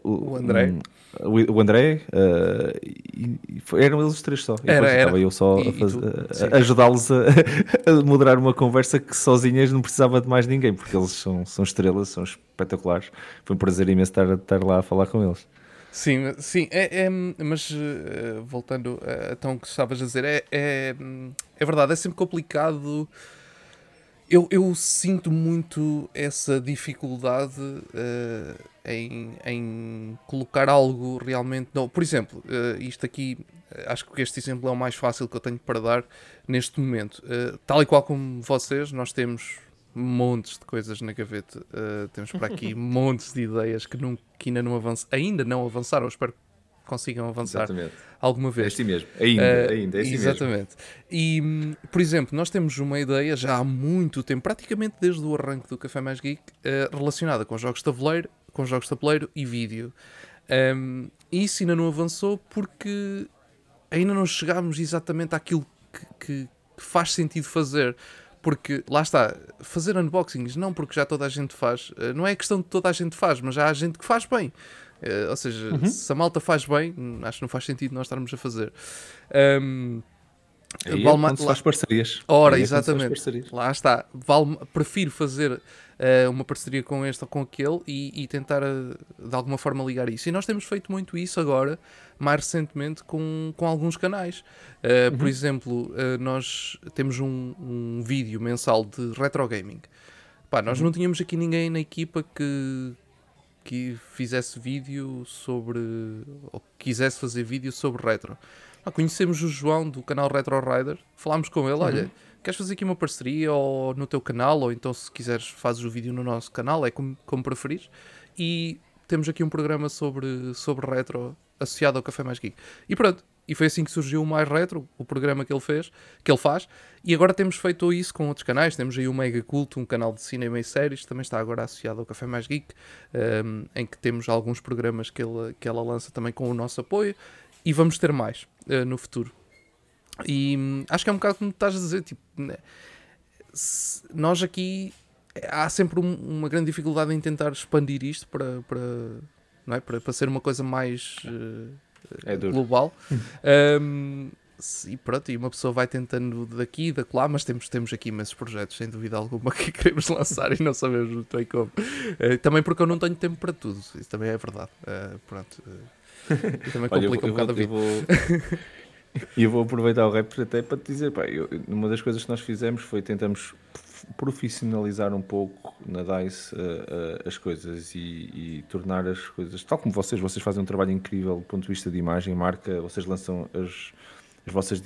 o, o André. Um, o André, uh, e, e eram eles os três só. E era, era. Estava eu só e, a, a ajudá-los a, a, moderar uma conversa que sozinhas não precisava de mais ninguém, porque eles são, são estrelas, são espetaculares. Foi um prazer imenso estar, estar lá a falar com eles. Sim, sim, é, é mas uh, voltando a então que estavas a dizer, é, é, é verdade, é sempre complicado Eu, eu sinto muito essa dificuldade uh, em, em colocar algo realmente novo. Por exemplo, uh, isto aqui, acho que este exemplo é o mais fácil que eu tenho para dar neste momento. Uh, tal e qual como vocês, nós temos montes de coisas na gaveta. temos para aqui montes de ideias que, não, que ainda, não avanç, ainda não avançaram. Espero que consigam avançar Exatamente. alguma vez. É assim mesmo, ainda, uh, ainda, é assim Exatamente. Mesmo. E, por exemplo, nós temos uma ideia já há muito tempo, praticamente desde o arranque do Café Mais Geek, uh, relacionada com jogos de tabuleiro, com jogos de tabuleiro e vídeo. Um, isso ainda não avançou porque ainda não chegámos exatamente àquilo que, que, que faz sentido fazer porque lá está, fazer unboxings não porque já toda a gente faz, eh, não é questão de toda a gente faz, mas já há gente que faz bem. Uh, ou seja, uhum. se a malta faz bem, acho que não faz sentido nós estarmos a fazer. Um, Aí vale é faz parcerias. Ora, exatamente. Parcerias. Lá está. Vale, prefiro fazer uh, uma parceria com este ou com aquele e, e tentar uh, de alguma forma ligar isso. E nós temos feito muito isso agora, mais recentemente, com, com alguns canais. Uh, uhum. Por exemplo, nós temos um, um vídeo mensal de retro gaming. Pá, nós uhum. não tínhamos aqui ninguém na equipa que, que fizesse vídeo sobre. ou quisesse fazer vídeo sobre retro. Ah, conhecemos o João do canal Retro Rider, falámos com ele: uhum. olha, queres fazer aqui uma parceria ou no teu canal, ou então se quiseres fazes o vídeo no nosso canal, é como, como preferires. E temos aqui um programa sobre, sobre retro associado ao Café Mais Geek. E pronto, e foi assim que surgiu o Mais Retro, o programa que ele fez, que ele faz. E agora temos feito isso com outros canais. Temos aí o Mega Culto, um canal de cinema e séries, também está agora associado ao Café Mais Geek, um, em que temos alguns programas que, ele, que ela lança também com o nosso apoio. E vamos ter mais uh, no futuro. E hum, acho que é um bocado como estás a dizer, tipo, né, nós aqui há sempre um, uma grande dificuldade em tentar expandir isto para, para, não é? para, para ser uma coisa mais uh, é global. um, e pronto, e uma pessoa vai tentando daqui e da lá, mas temos, temos aqui imensos projetos, sem dúvida alguma, que queremos lançar e não sabemos muito bem como. Uh, também porque eu não tenho tempo para tudo, isso também é verdade. Uh, pronto. Uh, também complica Olha, eu, um bocado a vida. Vou... E eu vou aproveitar o rap até para te dizer, pá, eu, uma das coisas que nós fizemos foi tentamos profissionalizar um pouco na DICE uh, uh, as coisas e, e, tornar as coisas, tal como vocês, vocês fazem um trabalho incrível do ponto de vista de imagem, marca, vocês lançam as, as vossas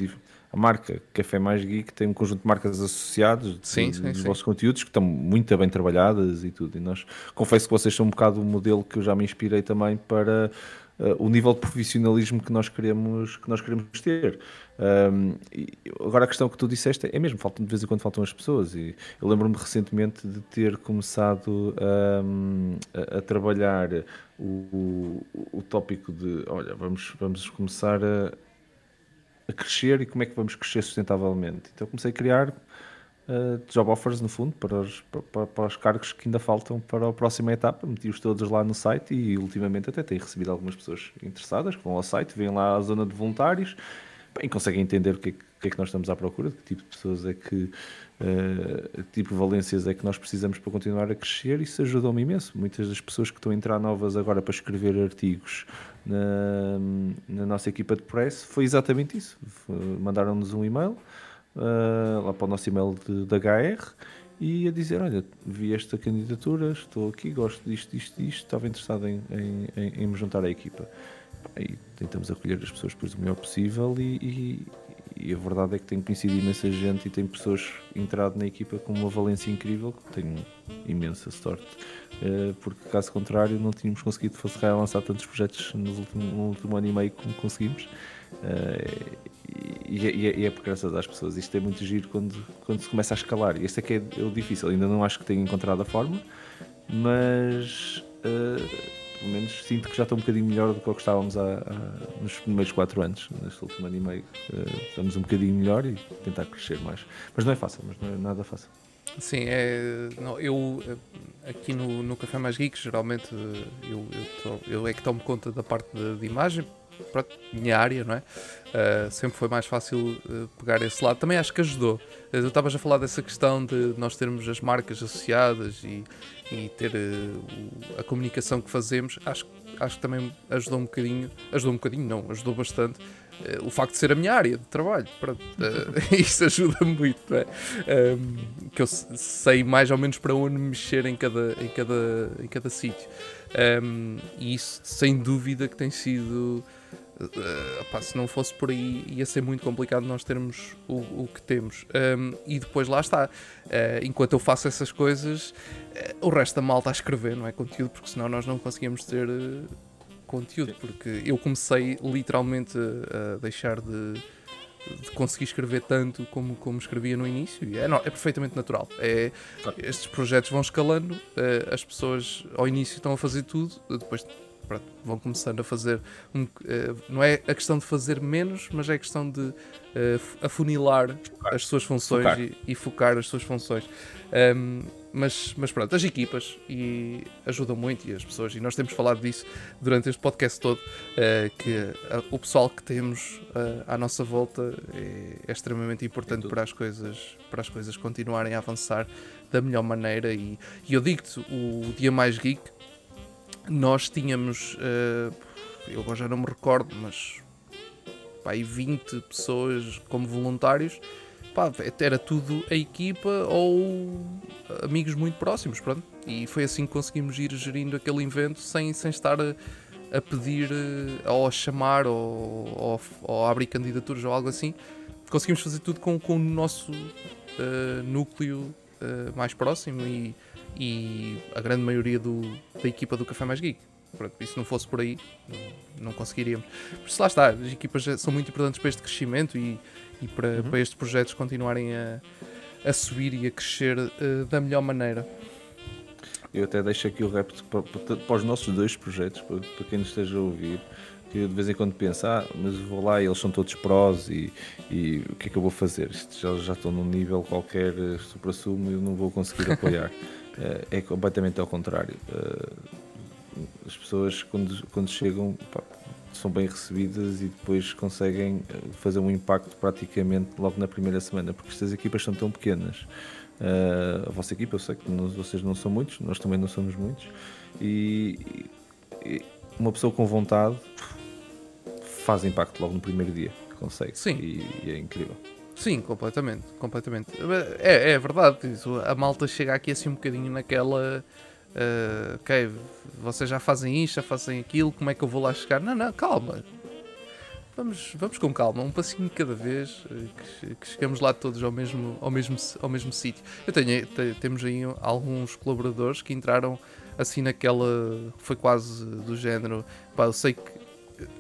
a marca Café Mais Geek tem um conjunto de marcas associadas sim, de, sim, dos sim. vossos conteúdos que estão muito bem trabalhadas e tudo. E nós confesso que vocês são um bocado o modelo que eu já me inspirei também para uh, o nível de profissionalismo que nós queremos, que nós queremos ter. Um, agora a questão que tu disseste é mesmo, faltam de vez em quando faltam as pessoas e eu lembro-me recentemente de ter começado um, a, a, trabalhar o, o, o, tópico de olha, vamos, vamos começar a, a, crescer e como é que vamos crescer sustentavelmente. Então comecei a criar uh, job offers no fundo para os, para, para os cargos que ainda faltam para a próxima etapa, meti-os todos lá no site e ultimamente até tenho recebido algumas pessoas interessadas que vão ao site, vêm lá à zona de voluntários bem, conseguem entender o que, é, que é que nós estamos à procura, de que tipo de pessoas é que, uh, que tipo de valências é que nós precisamos para continuar a crescer, isso ajuda-me imenso. Muitas das pessoas que estão a entrar novas agora para escrever artigos na, na nossa equipa de press foi exatamente isso. Mandaram-nos um e-mail uh, lá para o nosso e-mail de, da HR e a dizer, olha, vi esta candidatura, estou aqui, gosto disto, disto, disto, estava interessado em, em, em, em me juntar à equipa. E tentamos acolher as pessoas depois o melhor possível e, e, e, a verdade é que tenho conhecido imensa gente e tem pessoas entrado na equipa com uma valência incrível que tenho imensa sorte uh, porque caso contrário não tínhamos conseguido lançar tantos projetos no último, no último ano e meio como conseguimos uh, e, e, é, e, é por graças às pessoas isto é muito giro quando, quando se começa a escalar este é que é, é o difícil, ainda não acho que tenha encontrado a forma mas uh, pelo menos sinto que já estou um bocadinho melhor do que estávamos há, há, nos primeiros 4 anos, neste último ano e meio. Uh, estamos um bocadinho melhor e tentar crescer mais. Mas não é fácil, mas não é nada fácil. Sim, é, não, eu eh, aqui no, no Café Mais Geek, geralmente eu, eu, eu é que tomo conta da parte de, de imagem, pronto, minha área, não é? Uh, sempre foi mais fácil uh, pegar esse lado. Também acho que ajudou. Uh, eu estavas a falar dessa questão de nós termos as marcas associadas e, e ter a comunicação que fazemos. Acho, acho que também ajudou um bocadinho, ajudou um bocadinho, não, ajudou bastante uh, o facto de ser a minha área de trabalho. Pronto, uh, isso ajuda muito, não é? Um, que eu sei mais ou menos para onde mexer em cada, em cada, em cada sítio. Um, e isso, sem dúvida, que tem sido. Uh, se não fosse por aí, ia ser muito complicado nós termos o, o que temos. Um, e depois lá está. Uh, enquanto eu faço essas coisas, uh, o resto da malta a escrever, não é? Conteúdo, porque senão nós não conseguíamos ter conteúdo. Porque eu comecei literalmente a, a deixar de, de, conseguir escrever tanto como, como escrevia no início. E é, não, é perfeitamente natural. É, estes projetos vão escalando, as pessoas ao início estão a fazer tudo, depois pronto, vão começando a fazer. Um, uh, não é a questão de fazer menos, mas é a questão de uh, afunilar focar. as suas funções focar. E, e, focar as suas funções. Um, mas, mas pronto, as equipas e ajudam muito e as pessoas, e nós temos falado disso durante este podcast todo, uh, que o pessoal que temos à nossa volta é, é extremamente importante para as, coisas, para as coisas continuarem a avançar da melhor maneira. E, e eu digo-te, o Dia Mais Geek nós tínhamos, uh, eu já não me recordo, mas pá, 20 pessoas como voluntários. Pá, era tudo a equipa ou amigos muito próximos, pronto. E foi assim que conseguimos ir gerindo aquele evento sem, sem estar a, a pedir eh, ou a chamar ou, ou, ou, a abrir candidaturas ou algo assim. Conseguimos fazer tudo com, com o nosso uh, núcleo uh, mais próximo e e a grande maioria do, da equipa do Café Mais Geek. Pronto, e se não fosse por aí, não, conseguiríamos. Por isso lá está, as equipas são muito importantes para este crescimento e, e para, uhum. para estes projetos continuarem a, a subir e a crescer uh, da melhor maneira. Eu até deixo aqui o repto para, para, os nossos dois projetos, para, para quem nos esteja a ouvir, que de vez em quando pensa, ah, mas vou lá e eles são todos prós e, e o que é que eu vou fazer? Isto já, já estão num nível qualquer eh, supra-sumo e eu não vou conseguir apoiar. Eh, é completamente ao contrário. Eh, as pessoas, quando, quando chegam, pá, são bem recebidas e depois conseguem eh, fazer um impacto praticamente logo na primeira semana, porque estas equipas são tão pequenas. a vossa equipa, eu sei que vocês não são muitos, nós também não somos muitos, e, e uma pessoa com vontade faz impacto logo no primeiro dia consegue. Sim. E, e é incrível. Sim, completamente, completamente. É, é verdade, isso, a malta chega aqui assim um bocadinho naquela. Uh, ok, vocês já fazem isto, já fazem aquilo, como é que eu vou lá chegar? Não, não, calma. Vamos, vamos com calma, um passinho cada vez, eh, que, que chegamos lá todos ao mesmo, ao mesmo, ao mesmo sítio. Eu tenho, te, temos aí alguns colaboradores que entraram assim naquela. Foi quase do género. Pá, eu sei que.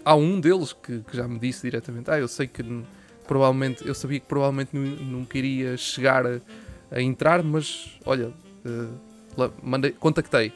Há um deles que, que já me disse diretamente: Ah, eu sei que provavelmente, eu sabia que provavelmente não, queria chegar a, a entrar, mas olha, uh, mandei, contactei.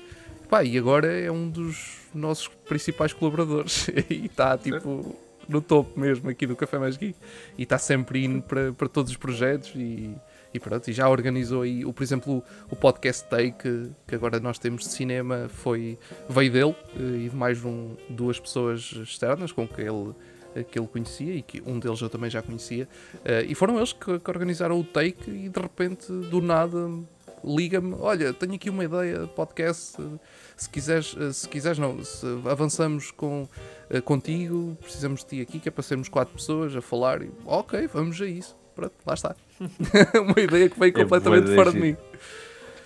Pá, e agora é um dos nossos principais colaboradores. E está tipo no topo mesmo aqui do Café Mais Geek. E está sempre indo para, para todos os projetos e, e pronto, e já organizou aí, o, por exemplo, o, podcast Take que, que agora nós temos de cinema foi, veio dele eh, e de mais um, duas pessoas externas com que ele que ele conhecia e que um deles eu também já conhecia. Uh, e foram eles que, que, organizaram o take e de repente, do nada, liga-me: Olha, tenho aqui uma ideia de podcast. Se quiseres, eh, se quiseres, não, se avançamos com, contigo, precisamos de ti aqui, que é para sermos quatro pessoas a falar. E, ok, vamos a isso. Pronto, lá está. uma ideia que veio é completamente fora de mim.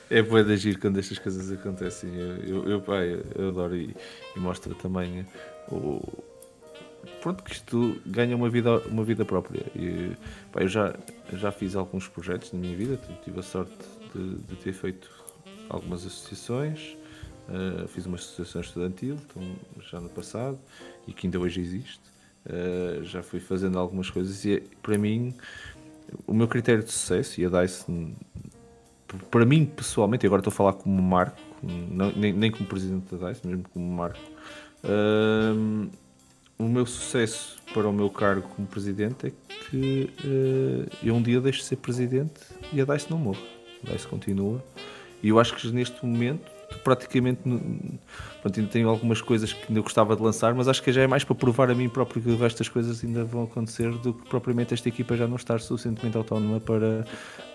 É boa de agir quando estas coisas acontecem. Eu, eu, eu, pai, eu adoro e, e mostra também o, pronto, que isto ganha uma vida, uma vida própria. E, pá, eu já, já fiz alguns projetos na minha vida, tive a sorte de, de ter feito algumas associações, uh, fiz uma associação estudantil, então, já no passado, e que ainda hoje existe. Uh, já fui fazendo algumas coisas e para mim o meu critério de sucesso e a DICE para mim pessoalmente, agora estou a falar como Marco, não, nem, nem como presidente da DICE, mesmo como Marco, uh, o meu sucesso para o meu cargo como presidente é que uh, eu um dia deixo de ser presidente e a DICE não morre. A DICE continua. E eu acho que neste momento praticamente pronto, ainda tenho algumas coisas que ainda gostava de lançar, mas acho que já é mais para provar a mim próprio que das coisas ainda vão acontecer do que propriamente esta equipa já não estar suficientemente autónoma para,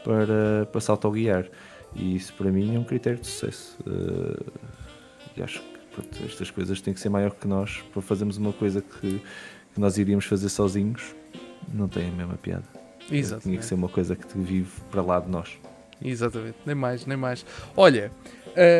para, para se autoguiar. E isso para mim é um critério de sucesso. Uh, e acho que pronto, estas coisas têm que ser maior que nós para fazermos uma coisa que, que nós iríamos fazer sozinhos, não tem a mesma piada. Exatamente. Tinha que ser uma coisa que vive para lá de nós. Exatamente, nem mais, nem mais. Olha,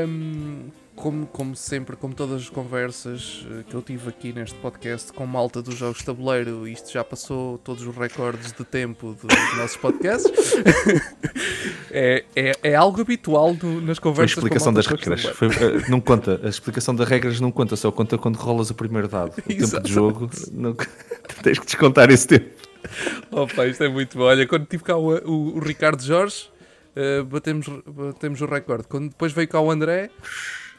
hum, como, como sempre, como todas as conversas eh, que eu tive aqui neste podcast com malta dos jogos de tabuleiro, isto já passou todos os recordes de tempo dos nossos podcasts. é, é, é algo habitual no, nas Foi a conversas. explicação das regras. Foi, eh, não conta. A explicação das regras não conta, só conta quando rolas o primeiro dado. O tempo Exatamente. de jogo, não, tens que descontar esse tempo. Opa, isto é muito bom. Olha, quando tive cá o, o- o Ricardo Jorge, eh, batemos, batemos o recorde. Quando depois veio cá o André,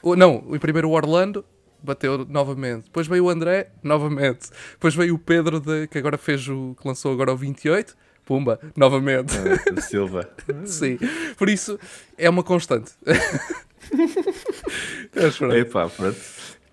o- não, o primeiro o Orlando, bateu novamente. Depois veio o André, novamente. Depois veio o Pedro, de- que agora fez o. que lançou agora o 28. Pumba, novamente. Ah, Silva. Sim. Por isso, é uma constante. Mas pronto. Epá, pronto.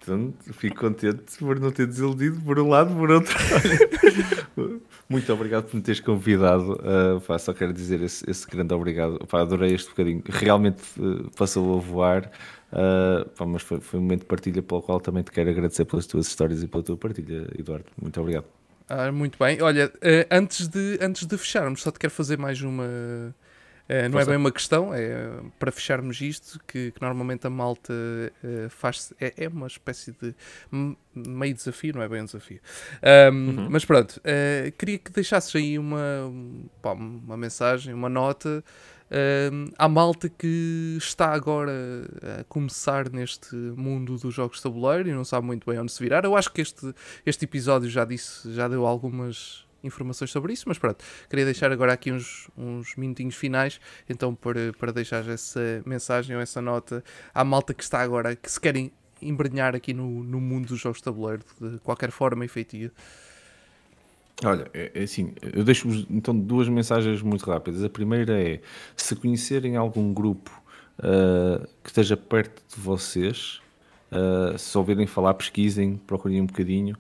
Então, fico contente por não ter desiludido por um lado, por outro. Muito obrigado por me teres convidado. Uh, pá, só quero dizer esse, esse grande obrigado. Pá, adorei este bocadinho. Realmente uh, passou a voar. Uh, pá, mas foi, foi um momento de partilha pelo qual também te quero agradecer pelas tuas histórias e pela tua partilha, Eduardo. Muito obrigado. Ah, muito bem. Olha, eh, antes, de, antes de fecharmos, só te quero fazer mais uma. eh, não é Força. bem uma questão, é para fecharmos isto, que, que normalmente a malta faz. É, é uma espécie de meio desafio, não é bem um desafio. Ahm, Mas pronto, eh, queria que deixasses aí uma, pá, uma mensagem, uma nota ahm, à malta que está agora a começar neste mundo dos jogos de tabuleiro e não sabe muito bem onde se virar. Eu acho que este, este episódio já disse, já deu algumas informações sobre isso, mas pronto, queria deixar agora aqui uns, uns minutinhos finais, então para, para deixar essa mensagem ou essa nota à malta que está agora, que se querem embrenhar aqui no, no mundo dos jogos de tabuleiro de qualquer forma e feitio. Olha, é, é assim, eu deixo-vos então duas mensagens muito rápidas. A primeira é, se conhecerem algum grupo ah, que esteja perto de vocês, ah, se ouvirem falar, pesquisem, procurem um bocadinho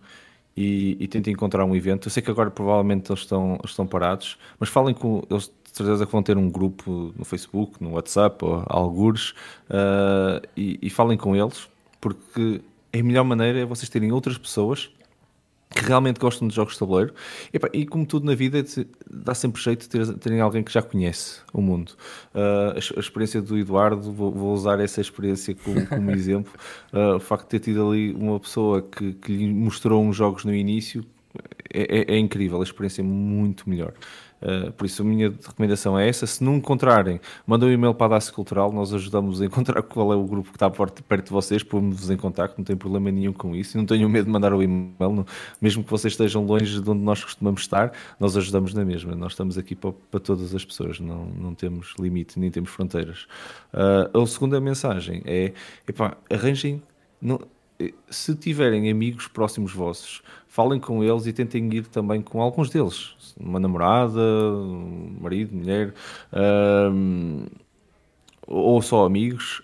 e, e tentem encontrar um evento. Eu sei que agora provavelmente eles estão, estão parados, mas falem com eles, de certeza que vão ter um grupo no Facebook, no WhatsApp ou algures ah, e, e falem com eles, porque a melhor maneira é vocês terem outras pessoas que realmente gostam de jogos de tabuleiro. Epá, e como tudo na vida, dá sempre jeito de ter, terem alguém que já conhece o mundo. Ah, a, a experiência do Eduardo, vou, vou usar essa experiência como, como exemplo. Ah, o facto de ter tido ali uma pessoa que, que lhe mostrou uns jogos no início é, é- é incrível, a experiência é muito melhor. Uh, por isso a minha recomendação é essa. Se não encontrarem, mandem um e-mail para a DAC Cultural, nós ajudamos a encontrar qual é o grupo que está perto, de vocês, pomos-vos em contacto, não tem problema nenhum com isso. Não tenham medo de mandar o e-mail, não- mesmo que vocês estejam longe de onde nós costumamos estar, nós ajudamos na mesma. Nós estamos aqui para, para todas as pessoas, não, não temos limite, nem temos fronteiras. Uh, a segunda mensagem é: epá, arranjem. Não, se tiverem amigos próximos vossos, falem com eles e tentem ir também com alguns deles. Uma namorada, um marido, mulher, ahm, ou só amigos.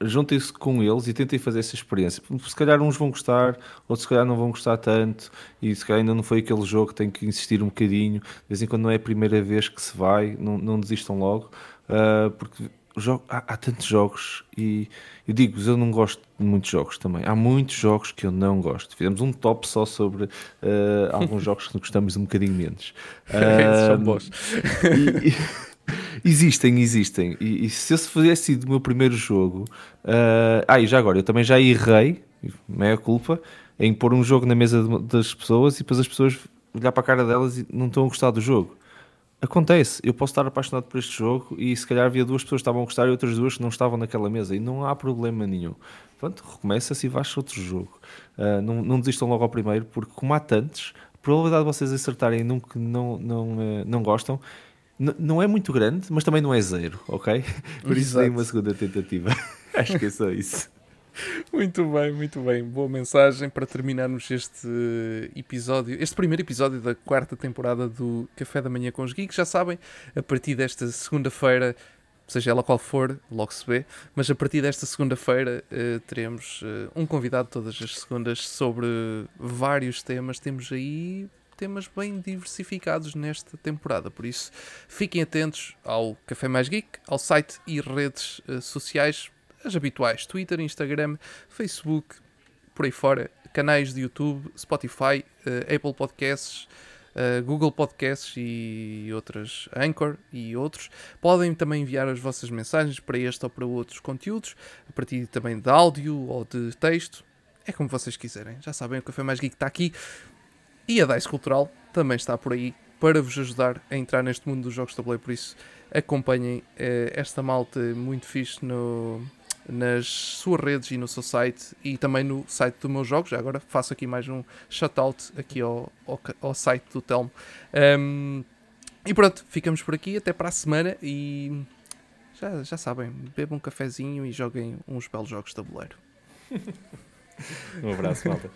Juntem-se com eles e tentem fazer essa experiência. Se calhar uns vão gostar, outros se calhar não vão gostar tanto, e se calhar ainda não foi aquele jogo que tem que insistir um bocadinho. De vez em quando não é a primeira vez que se vai, não, não desistam logo, ah, porque jogo- há, há tantos jogos e eu digo eu não gosto de muitos jogos também. Há muitos jogos que eu não gosto. Fizemos um top só sobre ah, alguns jogos que gostamos um bocadinho menos. Esses são bons. e- e- existem, existem. E, e se esse tivesse sido o meu primeiro jogo, ah, ah, e já agora, eu também já errei, meia culpa, em pôr um jogo na mesa de- das pessoas e depois as pessoas olhar para a cara delas e não estão a gostar do jogo. Acontece, eu posso estar apaixonado por este jogo e se calhar havia duas pessoas que estavam a gostar e outras duas que não estavam naquela mesa e não há problema nenhum. Pronto, recomeça-se e vais outro jogo. Ah, não, não desistam logo ao primeiro, porque como há tantos, a probabilidade de vocês acertarem num que não, não, eh, não gostam não é muito grande, mas também não é zero, ok? Por isso Exato. tem uma segunda tentativa. Acho que é só isso. Muito bem, muito bem. Boa mensagem para terminarmos este episódio, este primeiro episódio da quarta temporada do Café da Manhã com os Geeks. Já sabem, a partir desta segunda-feira, seja ela qual for, logo se vê, mas a partir desta segunda-feira eh, teremos eh, um convidado todas as segundas sobre vários temas. Temos aí temas bem diversificados nesta temporada, por isso fiquem atentos ao Café Mais Geek, ao site e redes eh, sociais as habituais: Twitter, Instagram, Facebook, por aí fora, canais de YouTube, Spotify, uh, Apple Podcasts. Uh, Google Podcasts e outras, Anchor e outros. Podem também enviar as vossas mensagens para este ou para outros conteúdos, a partir também de áudio ou de texto. É como vocês quiserem. Já sabem, o Café Mais Geek está aqui. E a DICE Cultural também está por aí para vos ajudar a entrar neste mundo dos jogos de tabuleiro. Por isso, acompanhem uh, esta malta muito fixe no, nas suas redes e no seu site e também no site do meu jogo. Já agora faço aqui mais um shout-out aqui ao, ao, ao, site do Telmo. Um, e pronto, ficamos por aqui. Até para a semana e já, já sabem, bebam um cafezinho e joguem uns belos jogos de tabuleiro. um abraço, malta.